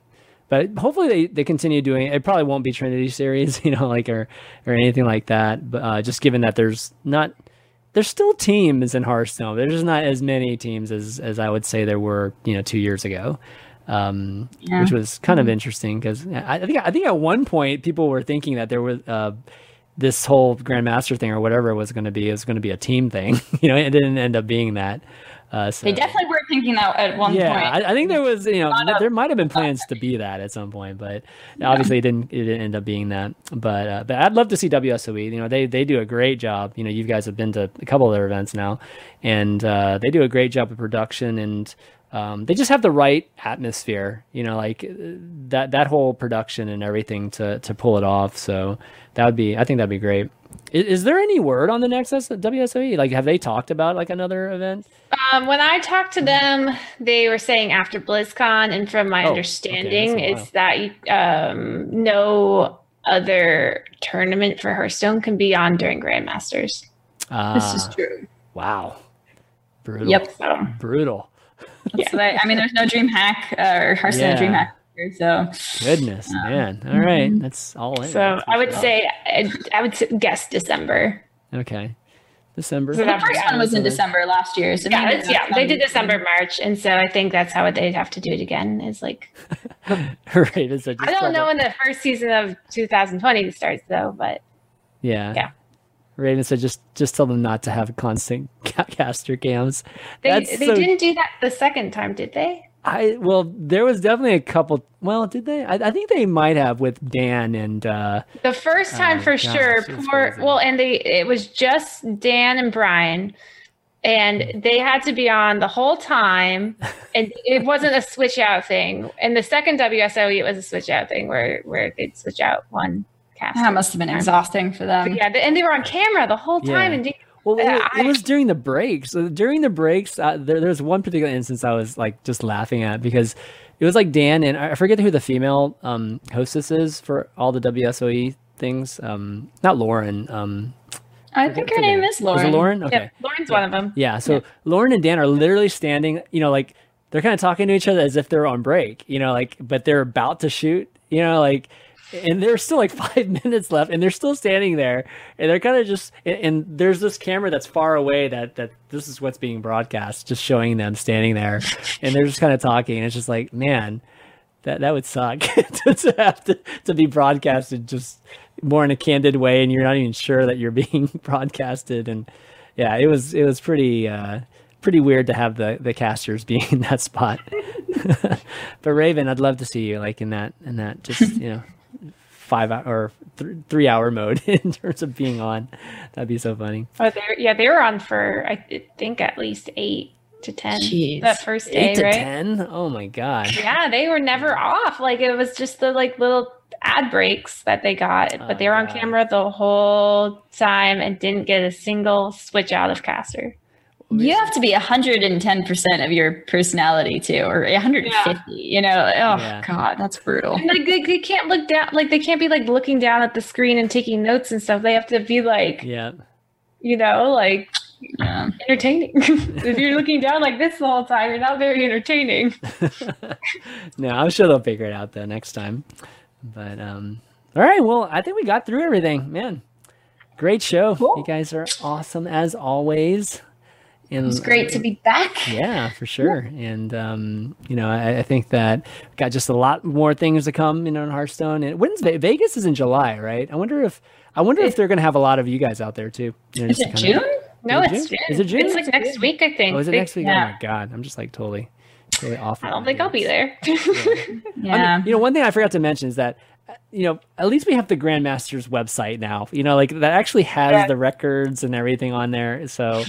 but hopefully they, they continue doing it. It probably won't be Trinity series, you know, like or or anything like that. But uh, just given that there's not there's still teams in Hearthstone. There's just not as many teams as as I would say there were, you know, two years ago. Um, yeah. which was kind mm-hmm. of interesting because I, I, think I think at one point people were thinking that there was uh, this whole Grandmaster thing or whatever it was going to be is going to be a team thing. you know, it didn't end up being that. Uh, so, they definitely were thinking that at one yeah, point. I, I think there was, you know, th- there might have been plans to be that at some point, but yeah. obviously it didn't. It didn't end up being that. But uh, but I'd love to see WSOE. You know, they they do a great job. You know, you guys have been to a couple of their events now, and uh, they do a great job of production and um, they just have the right atmosphere, you know, like uh, that that whole production and everything to to pull it off. So that would be, I think that'd be great. Is, is there any word on the next WSOE? Like, have they talked about like another event? Um, when I talked to them, they were saying after BlizzCon, and from my Oh, understanding, that's a is that you, um, no other tournament for Hearthstone can be on during Grandmasters. Ah, This is true. wow, brutal. Yep. So brutal. That's what I, I mean, there's no DreamHack uh, or Hearthstone Yeah. DreamHack. Here, So Goodness, um, man. All right, mhm. that's all in. So That's for I would sure. say I, I would guess December. okay, December. So the first one was in December last year. So Yeah, maybe yeah, they did December, March, and so I think that's how they'd have to do it again. Is like right. It's I don't know when the first season of 2020 starts though, but Yeah. Yeah. Raven said just just tell them not to have constant ca- caster cams. they That's they so- didn't do that the second time, did they? I well, there was definitely a couple. Well, did they? I, I think they might have with Dan and uh The first time Oh, for gosh, sure. Poor, crazy. well, and they it was just Dan and Brian, and they had to be on the whole time, and it wasn't a switch out thing. And the second WSOE, it was a switch out thing where where they'd switch out one cast. That must have been exhausting for them. yeah, and they were on camera the whole time, Yeah. and did- well, it, Yeah, it was during the breaks. So during the breaks, uh, there there was one particular instance I was like just laughing at because it was like Dan and I forget who the female um hostess is for all the WSOE things. Um, not Lauren. Um, I think her name is Lauren. It Lauren? Okay. yeah, Lauren's one of them. Yeah. So Lauren and Dan are literally standing, you know, like they're kind of talking to each other as if they're on break, you know, like, but they're about to shoot, you know, like, and there's still like five minutes left and they're still standing there and they're kind of just, and, and there's this camera that's far away that, that this is what's being broadcast, just showing them standing there and they're just kind of talking. And it's just like, man, that, that would suck to, to have to, to be broadcasted just more in a candid way and you're not even sure that you're being broadcasted and yeah it was it was pretty uh pretty weird to have the the casters being in that spot but raven i'd love to see you like in that in that just you know five hour or th- three hour mode in terms of being on that'd be so funny Oh, they yeah, they were on for I think at least eight to ten Jeez. that first day, eight to right? ten oh my god Yeah, they were never off. Like it was just the like little ad breaks that they got, Oh, but they were on God. camera the whole time and didn't get a single switch out of caster. You have to be 110% of your personality too, or 150. You know, oh Yeah. god, that's brutal. And like they, they can't look down, like they can't be like looking down at the screen and taking notes and stuff. They have to be like, yeah you know, like Yeah. entertaining. if you're looking down like this the whole time, you're not very entertaining. no i'm sure they'll figure it out though next time but um all right well i think we got through everything man great show you guys are awesome as always and It's great to be back. yeah for sure and um you know i, I think that got just a lot more things to come you know in hearthstone and when's Ve- vegas is in july right i wonder if i wonder if they're gonna have a lot of you guys out there too you know, Is it to of- June? No, it's June? June. Is it June? It's like next week, I think. oh is it next week yeah. oh my god i'm just like totally totally off I don't think I'll be there. Yeah. I mean, you know, one thing I forgot to mention is that, uh, you know, at least we have the Grandmasters website now. You know, like that actually has Yeah. the records and everything on there. So,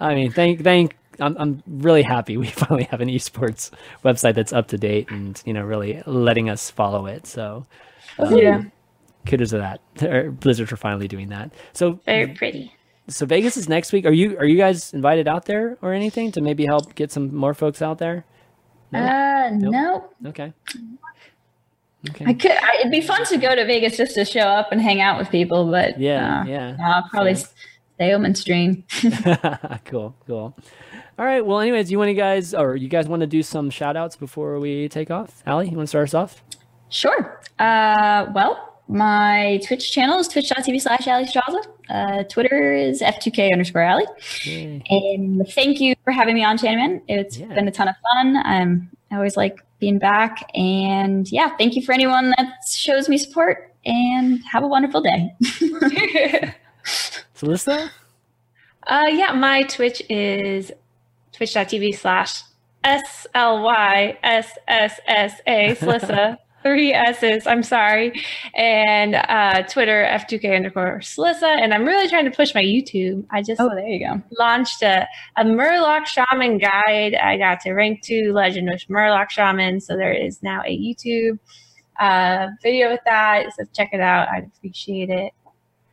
I mean, thank, thank. I'm, I'm really happy we finally have an esports website that's up to date and you know really letting us follow it. So, um, Yeah. kudos to that. Or Blizzard for finally doing that. So, Very pretty. so Vegas is next week. Are you are you guys invited out there or anything to maybe help get some more folks out there? Uh, no. Okay. Okay. I could. I, it'd be fun to go to Vegas just to show up and hang out with people, but Yeah, uh, yeah. I'll probably Sure. stay home and stream. cool, cool. All right. Well, anyways, you want to guys, or you guys want to do some shout outs before we take off? Allie, you want to start us off? Sure. Uh, well, my Twitch channel is twitch.tv slash Alliestrasza. Uh, Twitter is F2K underscore Ali. And thank you for having me on, Chanaman. It's Yeah. been a ton of fun. Um, I always like being back. And yeah, thank you for anyone that shows me support and have a wonderful day. Celissa? Uh, yeah, my Twitch is twitch.tv slash S L Y S S S A Slissa. Three S's. I'm sorry. And uh, Twitter, F2K underscore Slissa. And I'm really trying to push my YouTube. I just oh, there you go. launched a, a Murloc Shaman guide. I got to rank two Legend of Murloc Shaman. So there is now a YouTube uh, video with that. So check it out. I'd appreciate it.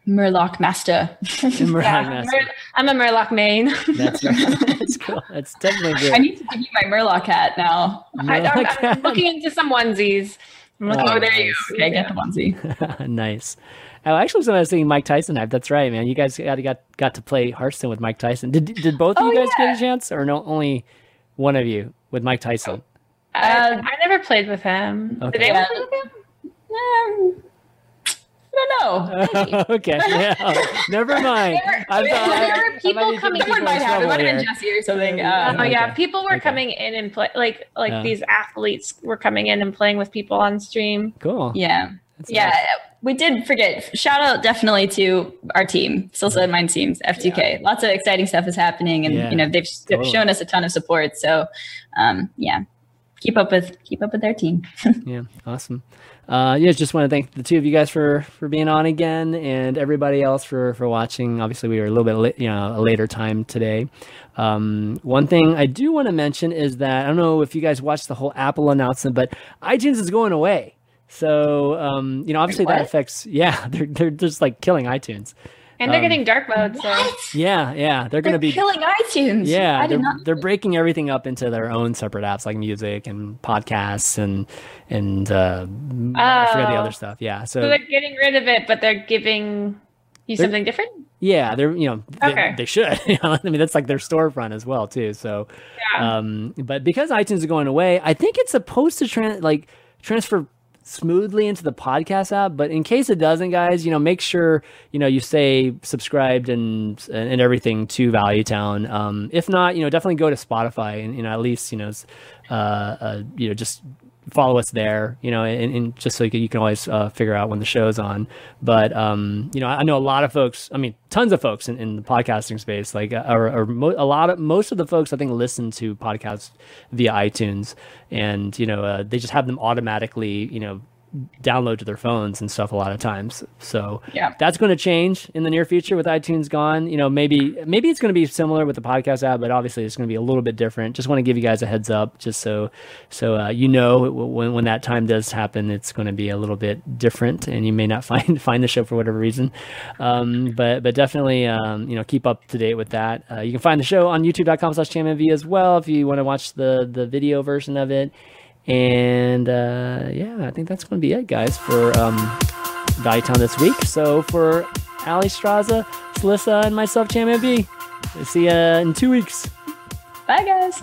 Murloc Master. Murloc Yeah, Master. Mur- I'm a Murloc main. That's right. That's cool. That's definitely good. I need to give you my Murloc hat now. I, I'm, Murloc I'm looking into some onesies. I'm looking Oh, Oh, there you go. Okay, get the onesie. nice. Oh, actually, when I was thinking Mike Tyson hat, that's right, man. You guys got got got to play Hearthstone with Mike Tyson. Did did both of Oh, you guys yeah. get a chance, or no? Only one of you with Mike Tyson? I, Uh, I never played with him. Okay. Did anyone Yeah. play with him? Um, I don't know. okay, yeah. Never mind. There- I'm there sorry. were people be coming in Someone might have. It might have been. Jesse or something. Yeah. Uh, Oh yeah, Okay. people were Okay. coming in and play like like Yeah. these athletes were coming in and playing with people on stream. Cool. yeah. That's Yeah, nice. we did forget. Shout out definitely to our team, Celissa and Mine teams, F2K. Lots of exciting stuff is happening, and Yeah, you know they've they've totally. shown us a ton of support. So, um, yeah, keep up with keep up with their team. Yeah, awesome. Uh, yeah, just want to thank the two of you guys for for being on again, and everybody else for for watching. Obviously, we were a little bit late, you know, a later time today. Um, one thing I do want to mention is that I don't know if you guys watched the whole Apple announcement, but iTunes is going away. So um, you know, obviously that affects. Yeah, they're they're just like killing iTunes. And they're Um, getting dark mode, so Yeah, yeah, they're going to be killing iTunes. yeah, I they're, not. they're breaking everything up into their own separate apps like music and podcasts and and uh, I forget the Oh. other stuff. Yeah, so so they're getting rid of it, but they're giving you They're- something different. yeah, they're you know they, Okay. they should. You know, I mean that's like their storefront as well too. So, Yeah. um, but because iTunes is going away, I think it's supposed to tran like transfer smoothly into the podcast app but in case it doesn't guys you know make sure you know you stay subscribed and and everything to value town. Um if not you know definitely go to spotify and you know at least you know uh, uh you know just follow us there you know and, and just so you can, you can always uh, figure out when the show's on. But um you know i I know a lot of folks i mean tons of folks in, in the podcasting space like uh, or, mo- a lot of most of the folks i think listen to podcasts via itunes. And you know uh, they just have them automatically you know download to their phones and stuff a lot of times. So Yeah. that's going to change in the near future with iTunes gone. You know, maybe maybe it's going to be similar with the podcast app, but obviously it's going to be a little bit different. Just want to give you guys a heads up, just so so uh, you know when when that time does happen, it's going to be a little bit different, and you may not find find the show for whatever reason. Um, but but definitely um, you know keep up to date with that. Uh, you can find the show on YouTube.com/championv as well if you want to watch the the video version of it. And uh, yeah, I think that's going to be it, guys, for um, Value Town this week. So for Alliestrasza, Celissa, and myself, Champion B, see you in two weeks. Bye, guys.